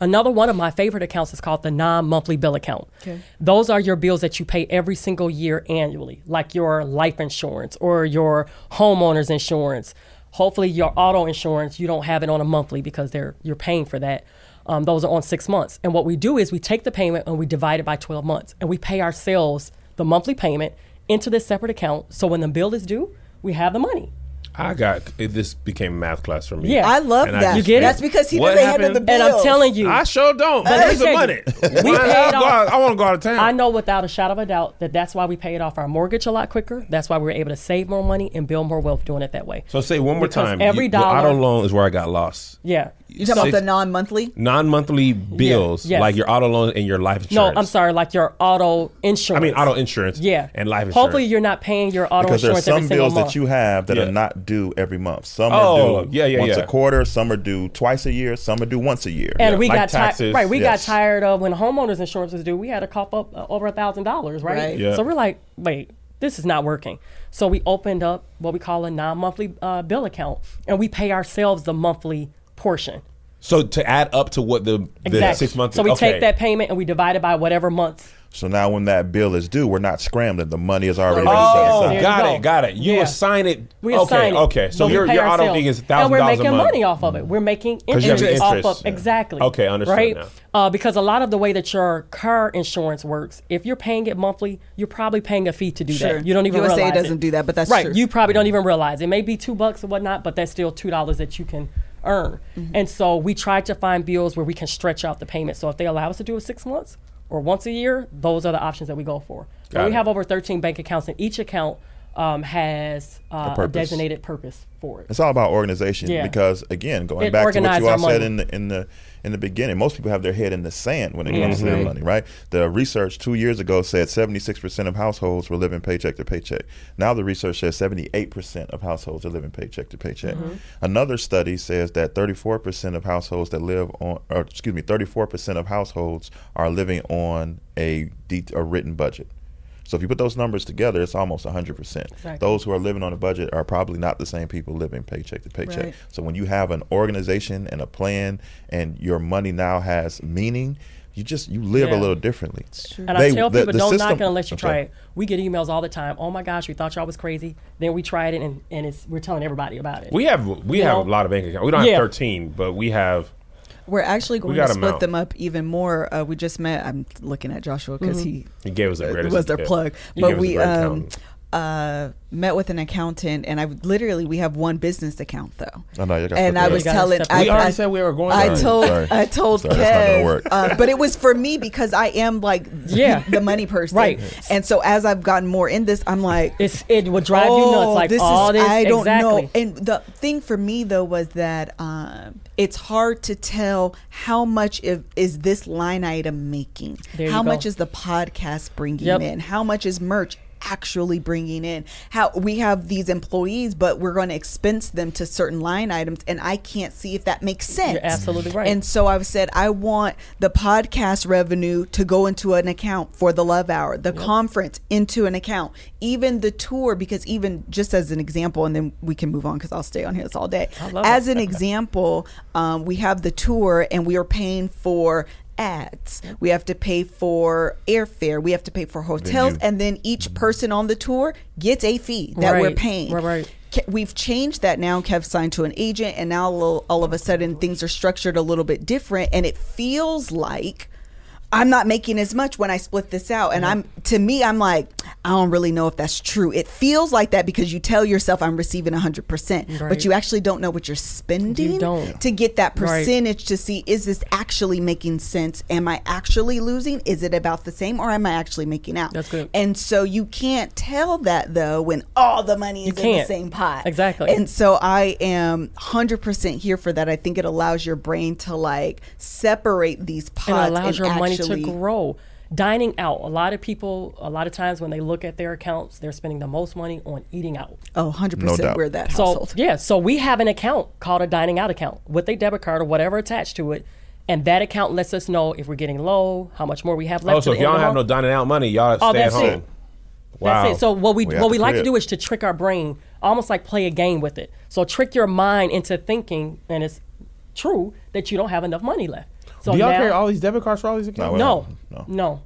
Another one of my favorite accounts is called the non monthly bill account. Okay. Those are your bills that you pay every single year annually, like your life insurance or your homeowner's insurance. Hopefully, your auto insurance, you don't have it on a monthly because they're, you're paying for that. Um, those are on six months. And what we do is we take the payment and we divide it by 12 months. And we pay ourselves the monthly payment into this separate account. So when the bill is due, we have the money. I got it, this became math class for me. Yeah. I love And that. just- You get it? That's because he What doesn't handle the happened? bills. And I'm telling you, I sure don't. But But let me Where's the money? we paid I'll off- I want to go out of town. I know without a shadow of a doubt that that's why we paid off our mortgage a lot quicker. That's why we were able to save more money and build more wealth doing it that way. So say one more Because time. every You- the dollar- auto loan is where I got lost. Yeah. You talking about the non-monthly? Non-monthly bills, yes. like your auto loan and your life insurance. No. I'm sorry, like your auto insurance. I mean auto insurance. Yeah. and life insurance. Hopefully you're not paying your auto Because there's insurance every some single bills month. that you have that Yeah. are not due every month. Some Oh, are due yeah, yeah, once yeah. a quarter. Some are due twice a year. Some are due once a year. and Yeah, we like got taxes. tired. Right, we Yes. got tired of when homeowners insurance was due. We had to cough up uh, over a thousand dollars, right? Right. Yeah. So we're like, wait, this is not working. So we opened up what we call a non-monthly uh, bill account, and we pay ourselves the monthly portion. So to add up to what the, the Exactly. six months. So we okay. take that payment and we divide it by whatever month. So now when that bill is due, we're not scrambling. The money is already Oh, set aside. There you got go. it, got it. You Yeah. assign it. We okay, assign it. okay. So but we your pay your auto ourselves. thing is and thousand we're making money off of it. We're making you have interest, off of of exactly. Okay, understood Right, now. uh, because a lot of the way that your car insurance works, if you're paying it monthly, you're probably paying a fee to do Sure. that. You don't even USA realize doesn't it. do that, but that's right. true. You probably don't even realize it. May be two bucks or whatnot, but that's still two dollars that you can earn. Mm-hmm. And so we try to find bills where we can stretch out the payment. So if they allow us to do it six months or once a year, those are the options that we go for. Got we it. have over 13 bank accounts, and each account um, has uh, a, purpose. designated purpose for it. It's all about organization Yeah. because again, going It back to what you all said in the in the in the beginning, most people have their head in the sand when it comes to Mm-hmm. their money, right? The research two years ago said 76% of households were living paycheck to paycheck. Now the research says 78% of households are living paycheck to paycheck. Mm-hmm. Another study says that 34% of households that live on, or excuse me, 34% of households are living on a, de- a written budget. So if you put those numbers together, it's almost 100%. Exactly. Those who are living on a budget are probably not the same people living paycheck to paycheck. Right. So when you have an organization and a plan and your money now has meaning, you just you live Yeah. a little differently. And They- I tell the- people, the don't system- knock it unless you Okay. try it. We get emails all the time. Oh my gosh, we thought y'all was crazy. Then we tried it, and, and it's we're telling everybody about it. We have we You have know? a lot of bank accounts. We don't Yeah. have thirteen, but we have. We're actually going got to 'em split out. them up even more. Uh, we just met. I'm looking at Joshua because Mm-hmm. he He gave us the uh, was their yeah. plug. He But gave us a we um, accountant. Uh, met with an accountant, and I would- literally we have one business account though. I know, you gotta and I was up. telling. I, we already I, said we were going. I there. told Sorry. I told Sorry, that's not gonna Kev, work. uh, but it was for me because I am like Yeah. the money person, Right. And so as I've gotten more in this, I'm like, It's it would drive you oh, nuts. Like this all is, this. I don't exactly. know. And the thing for me though was that um, it's hard to tell how much if, is this line item making, There you how go. much is the podcast bringing Yep. in, how much is merch. Actually bringing in? How we have these employees, but we're going to expense them to certain line items, and I can't see if that makes sense. You're absolutely right. And so I've said I want the podcast revenue to go into an account for the Love Hour, the conference into an account, even the tour, because even just as an example, and then we can move on because I'll stay on here this all day. As an example, um, we have the tour and we are paying for ads. We have to pay for airfare. We have to pay for hotels, Venue. and then each mhm. person on the tour gets a fee that we're paying. Right, right. We've changed that now. Kev signed to an agent, and now all, all of a sudden things are structured a little bit different, and it feels like I'm not making as much when I split this out. And I'm to me, I'm like, I don't really know if that's true. It feels like that because you tell yourself I'm receiving 100, percent but you actually don't know what you're spending You don't. to get that Right. percentage to see is this actually making sense? Am I actually losing? Is it about the same, or am I actually making out? That's good. And so you can't tell that though when all the money is You in the same pot. Exactly. And so I am 100% here for that. I think it allows your brain to like separate these pots and allows your money to grow. Dining out. A lot of people, a lot of times when they look at their accounts, they're spending the most money on eating out. Oh, 100% No doubt. we're that So household. yeah, so we have an account called a dining out account with a debit card or whatever attached to it, and that account lets us know if we're getting low, how much more we have left. Oh, so if y'all don't have no dining out money, y'all Oh, stay at that's home. it. Wow. That's it. So what we, We what we like to do is to trick our brain, almost like play a game with it. So trick your mind into thinking, and it's true that you don't have enough money left. So Do y'all now, carry all these debit cards for all these accounts? no, No. no,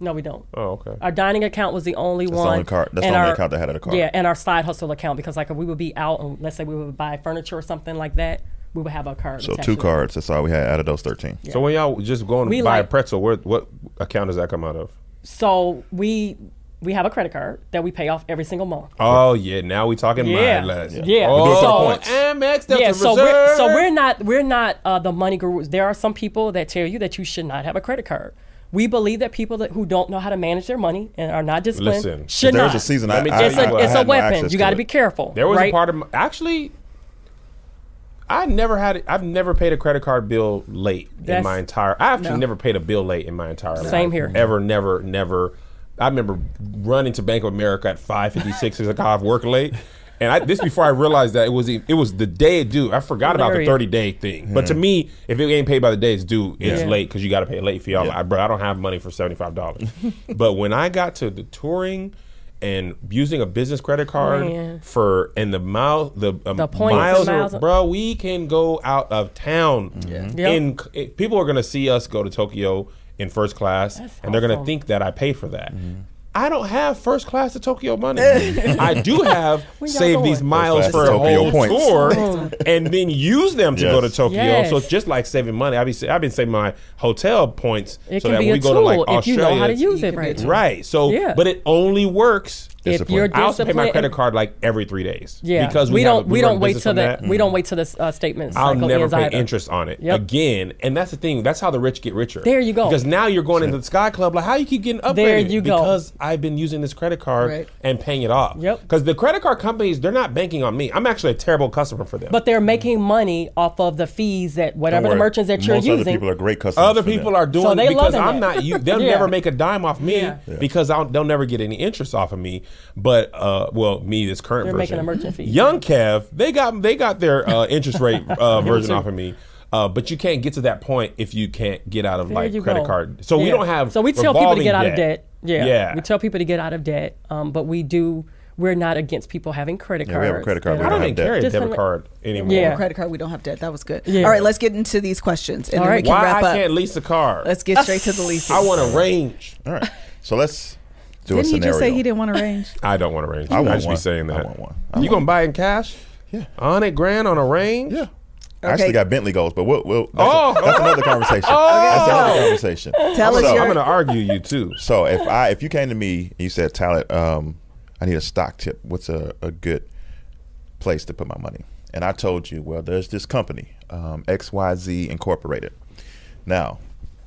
no, we don't. Oh, okay. Our dining account was the only the one. only card- that's the only our- account that had a card. Yeah, and our side hustle account because like if we would be out and let's say we would buy furniture or something like that, we would have a card. So two cards. That's all we had out of those thirteen. So when y'all just go and We buy a pretzel, where, what account does that come out of? So we we have a credit card that we pay off every single month. Oh yeah, now we're talking Yeah. mileage. Yeah. Oh, We do it for So- Amex, Delta yeah, so we're so we're not we're not uh, the money gurus. There are some people that tell you that you should not have a credit card. We believe that people that who don't know how to manage their money and are not disciplined Listen, should There not. was a season. Let I, tell I, it's you I, a it's I a had no weapon. access You got to be careful. There was right? a part of my, actually. I never had. I've never paid a credit card bill late in my entire. I actually No. never paid a bill late in my entire life. Same here. Ever, never, never. I remember running to Bank of America at five fifty six because I was working late, and I, this before I realized that it was it was the day it due. I forgot about the thirty day thing. But to me, if it ain't paid by the day it's due, it's Yeah. late because you got to pay a late fee. I'm Yeah. like, bro, I don't have money for seventy five dollars. but when I got to the touring. And using a business credit card Man. for and the mile the, um, The points and miles, are- miles. bro. We can go out of town. Yep. In it- people are gonna see us go to Tokyo in first class, That's and they're gonna think that I paid for that. Mm-hmm. I don't have first class to Tokyo money. I do have save these miles for class a to Tokyo whole points. tour, and then use them to go to Tokyo. Yes. So it's just like saving money. I've been I've been saving my hotel points It so that when we go tool to like if you know how to use it it can be a right. Right. So, Yeah. but it only works If you're I also pay my credit card like every three days. yeah, because we, we, don't a- we run don't wait business till the that. we don't wait till the uh, statement. I'll never pay either. interest on it Yep. again, and that's the thing. That's how the rich get richer. There you go. Because now you're going into the Sky Club. Like, how you keep getting upgraded? There you go. Because I've been using this credit card Right. and paying it off. Yep. Because the credit card companies, they're not banking on me. I'm actually a terrible customer for them. But they're making money off of the fees that whatever Don't the merchants that you're Most using. other people are great customers. other people them. are doing So they because loving I'm that. not. You, they'll Yeah. never make a dime off me Yeah. Yeah. because I'll, they'll never get any interest off of me. But uh, well, me this current They're version, making a merchant fee. Young Kev, they got they got their uh, interest rate uh, version off of me. Uh, but you can't get to that point if you can't get out of There like you credit go. card. So we Yeah. don't have. So we tell people to revolving get out of debt. Yeah. Yeah. We tell people to get out of debt. Um, but we do. We're not against people having credit Yeah, cards. we have a credit card. We I don't don't have even carry a Just debit from- card anymore. Yeah. credit card. We don't have debt. That was good. Yeah. All right, let's get into these questions and All then we can Why wrap I up. can't lease a car? Let's get straight to the leasing. I want a range. All right. So let's do Didn't a he just say he didn't want to range? I don't want a range. I I, want just one. be saying I that. want one. I You gonna buy in cash? Yeah. hundred grand on a range? Yeah. I actually got Bentley goals, but we'll, we'll that's, Oh. that's another conversation. Oh. That's another conversation. Tell us your- I'm gonna argue you too. So if I if you came to me and you said, Talaat, um, I need a stock tip. What's a, a good place to put my money? And I told you, well, there's this company, um, XYZ Incorporated. Now,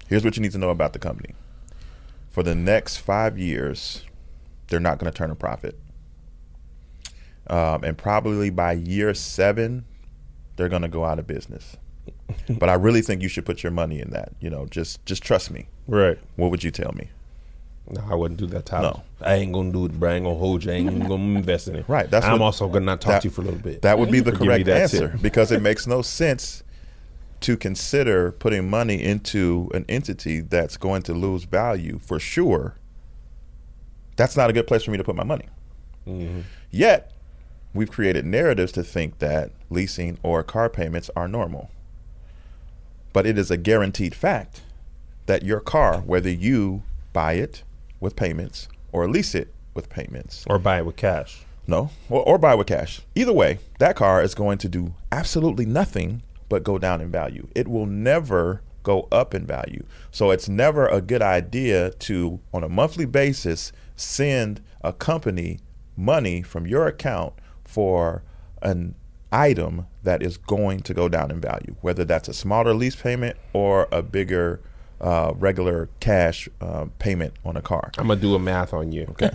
here's what you need to know about the company. For the next five years, they're not going to turn a profit. Um, and probably by year seven, they're going to go out of business. but I really think you should put your money in that. You know, just just trust me. Right. What would you tell me? No, I wouldn't do that, Tyler. No. I ain't gonna do it, bro. I ain't gonna hold you. I ain't gonna invest in it. Right, that's I'm what- also gonna not talk that- to you for a little bit. That would be the Forgive correct answer because it makes no sense to consider putting money into an entity that's going to lose value for sure. That's not a good place for me to put my money. Mm-hmm. Yet, we've created narratives to think that leasing or car payments are normal. But it is a guaranteed fact that your car, whether you buy it with payments or lease it with payments, or buy it with cash. no, or, or buy with cash. Either way, that car is going to do absolutely nothing but go down in value. It will never go up in value. So it's never a good idea to, on a monthly basis, send a company money from your account for an item that is going to go down in value, whether that's a smaller lease payment or a bigger uh, regular cash uh, payment on a car. I'm gonna do a math on you. Okay.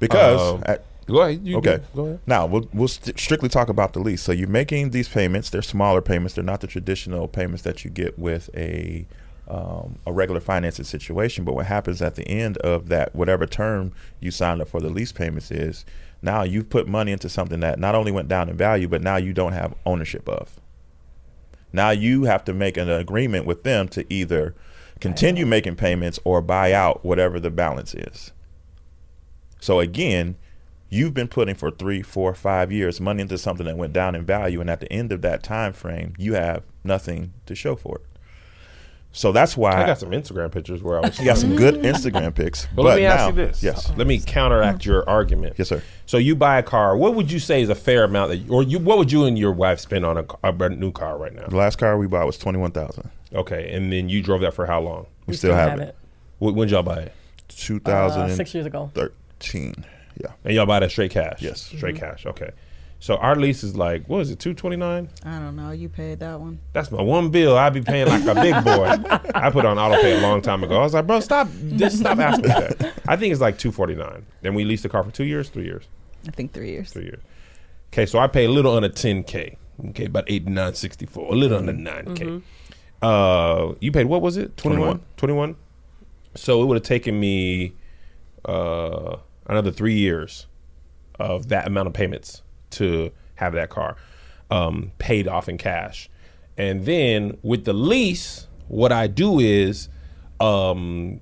Because Um, at, Go ahead. You Okay. do- Go ahead. Now we'll we'll st- strictly talk about the lease. So you're making these payments. They're smaller payments. They're not the traditional payments that you get with a um, a regular financing situation. But what happens at the end of that, whatever term you signed up for the lease payments is, now you've put money into something that not only went down in value, but now you don't have ownership of. Now you have to make an agreement with them to either continue making payments or buy out whatever the balance is. So again, you've been putting for three, four, five years money into something that went down in value, and at the end of that time frame, you have nothing to show for it. So that's why I got some Instagram pictures where I was. you got some good Instagram pics. But, let me ask you this. Yes, Let me counteract your argument. yes, sir. So you buy a car. What would you say is a fair amount that, or you, what would you and your wife spend on a, a new car right now? The last car we bought was twenty one thousand. Okay, and then you drove that for how long? We, still, have, it. Wh- When did y'all buy it? Two Uh, thousand six years ago. thirteen. Yeah. And y'all buy that straight cash? Yes. straight cash. Okay. So our lease is like what is it? Two twenty nine. I don't know. You paid that one. That's my one bill. I be paying like a big boy. I put on auto pay a long time ago. I was like, bro, stop, just stop asking me that. I think it's like two forty nine. Then we leased the car for two years, three years, I think three years. three years. Okay, so I pay a little under ten k. Okay, about eighty nine sixty four, a little under nine k. Uh, you paid what was it? 21? 21? So it would have taken me uh, another three years of that amount of payments to have that car um, paid off in cash. And then with the lease, what I do is um,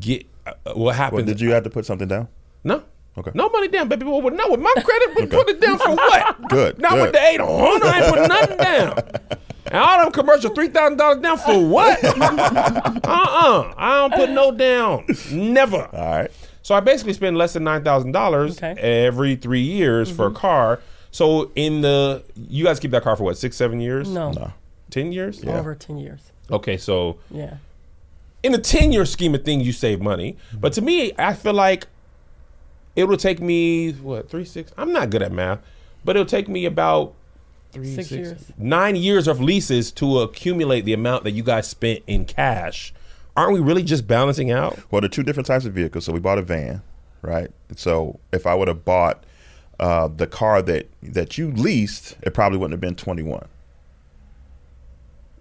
get uh, what happened. Well, did you have to put something down? No. Okay. No money down, baby. Well, no, with my credit, we put it down for what? Good, Not good. with the eight hundred. I ain't put nothing down. And all them commercial three thousand dollars down for what? uh uh I don't put no down. Never. All right. So I basically spend less than nine thousand dollars Okay. every three years for a mm-hmm. car. So in the you guys keep that car for what six seven years? No, No. ten years. Yeah. over ten years. Okay, so Yeah. in a 10 year scheme of things, you save money. Mm-hmm. But to me, I feel like it will take me, what, three, six? I'm not good at math, but it'll take me about three, Six six- years. nine years of leases to accumulate the amount that you guys spent in cash. Aren't we really just balancing out? Well, there are two different types of vehicles. So we bought a van, right? So if I would have bought uh, the car that that you leased, it probably wouldn't have been twenty one.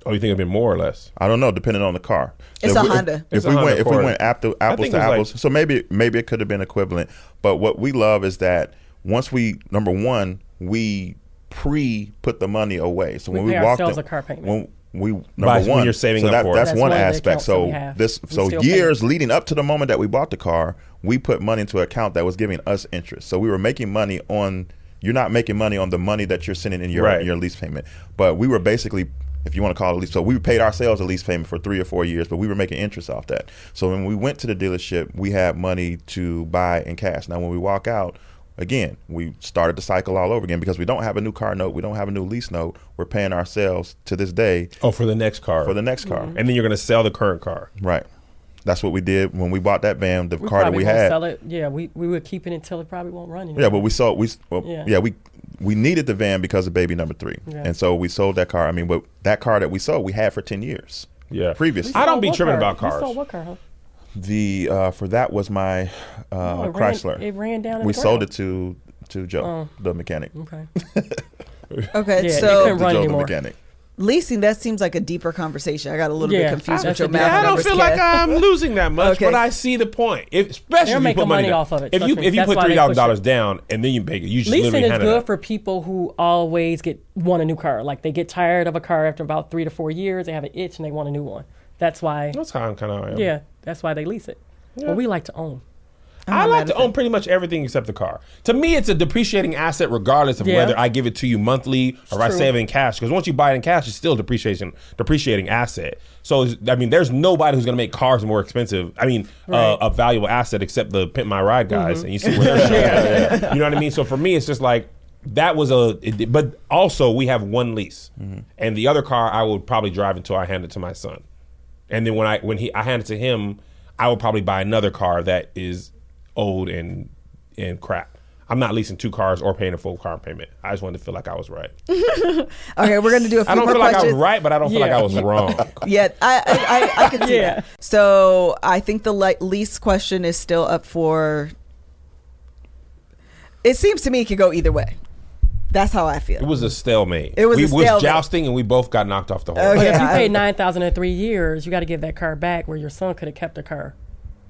Or you think it'd been more or less? I don't know, depending on the car. It's if a we, Honda. If, It's a we Honda went, if we went apple, apples to it's like- apples, so maybe maybe it could have been equivalent. But what we love is that once we number one, we pre put the money away. So We when we pay walked ourselves in- a car payment. When we number By- when one, you're saving so up that, for that's, That's one one aspect. So this We so still pay. years leading up to the moment that we bought the car, we put money into an account that was giving us interest. So we were making money on. You're not making money on the money that you're sending in your Right. your lease payment, but we were basically. If you want to call it a lease, so we paid ourselves a lease payment for three or four years, but we were making interest off that. So when we went to the dealership, we had money to buy in cash. Now when we walk out, again, we started the cycle all over again because we don't have a new car note, we don't have a new lease note. We're paying ourselves to this day Oh, for the next car. for the next car. and then you're going to sell the current car. Right. That's what we did when we bought that van. The We car that probably we won't had. sell it. Yeah, we, we would keep it until it probably won't run anymore. Yeah, but we sold. We well, yeah. Yeah. we we needed the van because of baby number three, Yeah. and so we sold that car. I mean, but that car that we sold, we had for ten years. Yeah. Previously, I don't be tripping car? about You cars. sold what car, huh? The uh, for that was my uh, Oh, it Chrysler. Ran, it ran down. We the sold it to to Joe, Oh. the mechanic. Okay. Okay, Yeah, it so run Joe, anymore. the mechanic. leasing that seems like a deeper conversation. I got a little Yeah, bit confused with your math. Yeah, I don't numbers, feel like I'm losing that much, Okay. but I see the point. If, especially They're if you making put money money off of it, If you me. if you That's put three thousand dollars down and then you make it, you just Leasing literally is good out. for people who always get want a new car. Like they get tired of a car after about three to four years, they have an itch and they want a new one. That's why. That's how I'm kind of. Yeah, that's why they lease it. Well, we like to own. I not like to own pretty much everything except the car. To me, it's a depreciating asset, regardless of Yeah. whether I give it to you monthly or I true. save it in cash. Because once you buy it in cash, it's still a depreciation depreciating asset. So I mean, there's nobody who's going to make cars more expensive. I mean, uh, Right. Mm-hmm. a valuable asset except the pimp my ride guys, and you see where they're sharing. You know what I mean? So for me, it's just like that was a. It, but also, we have one lease, and the other car I would probably drive until I hand it to my son. And then when I when he I hand it to him, I would probably buy another car that is old and and crap. I'm not leasing two cars or paying a full car payment. I just wanted to feel like I was right. Okay, we're gonna do a few I don't more feel like I was right, but I don't feel like I was wrong. Yeah, I I, I, I can see Yeah. that. So I think the le- lease question is still up for. It seems to me it could go either way. That's how I feel. It was a stalemate. It was we a was jousting and we both got knocked off the horse. Oh, okay. If you paid nine thousand in three years, you got to give that car back where your son could have kept the car,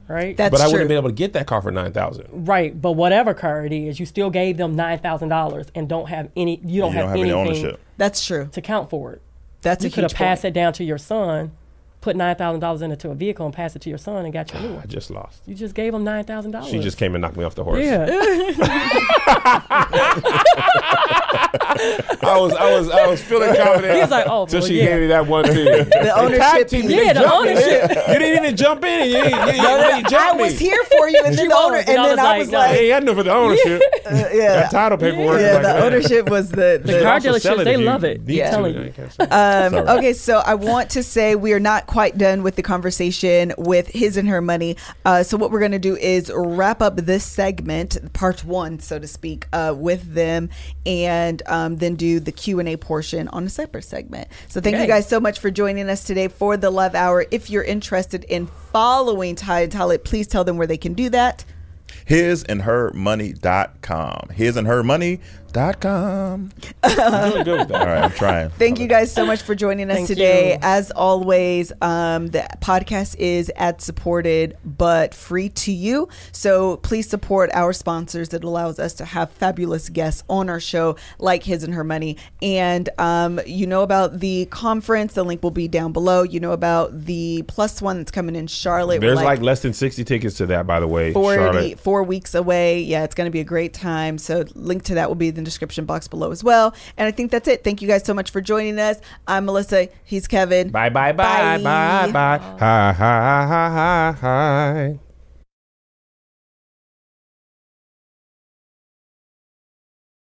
right? That's But I true. wouldn't have been able to get that car for nine thousand. right. But whatever car it is, you still gave them nine thousand dollars and don't have any. You don't You have, don't have any ownership. That's true. to count for it. That's you a could have passed it down to your son, put nine thousand dollars into a vehicle and pass it to your son and got your new I just lost. You just gave him nine thousand dollars. She just came and knocked me off the horse. yeah. I was I was I was feeling confident. He was like, oh, Till well, she yeah. gave me that one too. The ownership. team, piece. you Yeah, didn't the jump me. ownership. You didn't even jump in. And you, you, you, you, you I was here for you, and then the owner, and and I then was I like, was no. like, Hey, I know for the ownership. uh, yeah, That title paperwork. yeah. like The ownership was the the. car Also sell dealerships, it they love it. Yeah. Telling you. I can't say. Um, okay, so I want to say we are not quite done with the conversation with his and her money. Uh, so what we're going to do is wrap up this segment, part one, so to speak, uh, with them, and um, then do the Q and A portion on a separate segment. So thank you guys so much for joining us today for the Love Hour. If you're interested in following Tai and Talaat, please tell them where they can do that. Hisandhermoney.com. Hisandhermoney.com. I'm really good with that. All right, I'm trying. Thank you guys so much for joining us Thank today. you. As always, um, the podcast is ad supported but free to you. So please support our sponsors. It allows us to have fabulous guests on our show, like His and Her Money. And um, you know about the conference. The link will be down below. You know about the plus one that's coming in Charlotte. We're There's like, less than 60 tickets to that, by the way. 40, Charlotte. four weeks away. Yeah, it's going to be a great time. So, link to that will be in the description box below as well. And I think that's it. Thank you guys so much for joining us. I'm Melissa. He's Kevin. Bye, bye, bye, bye, Bye. bye. Hi, hi, hi, hi, hi.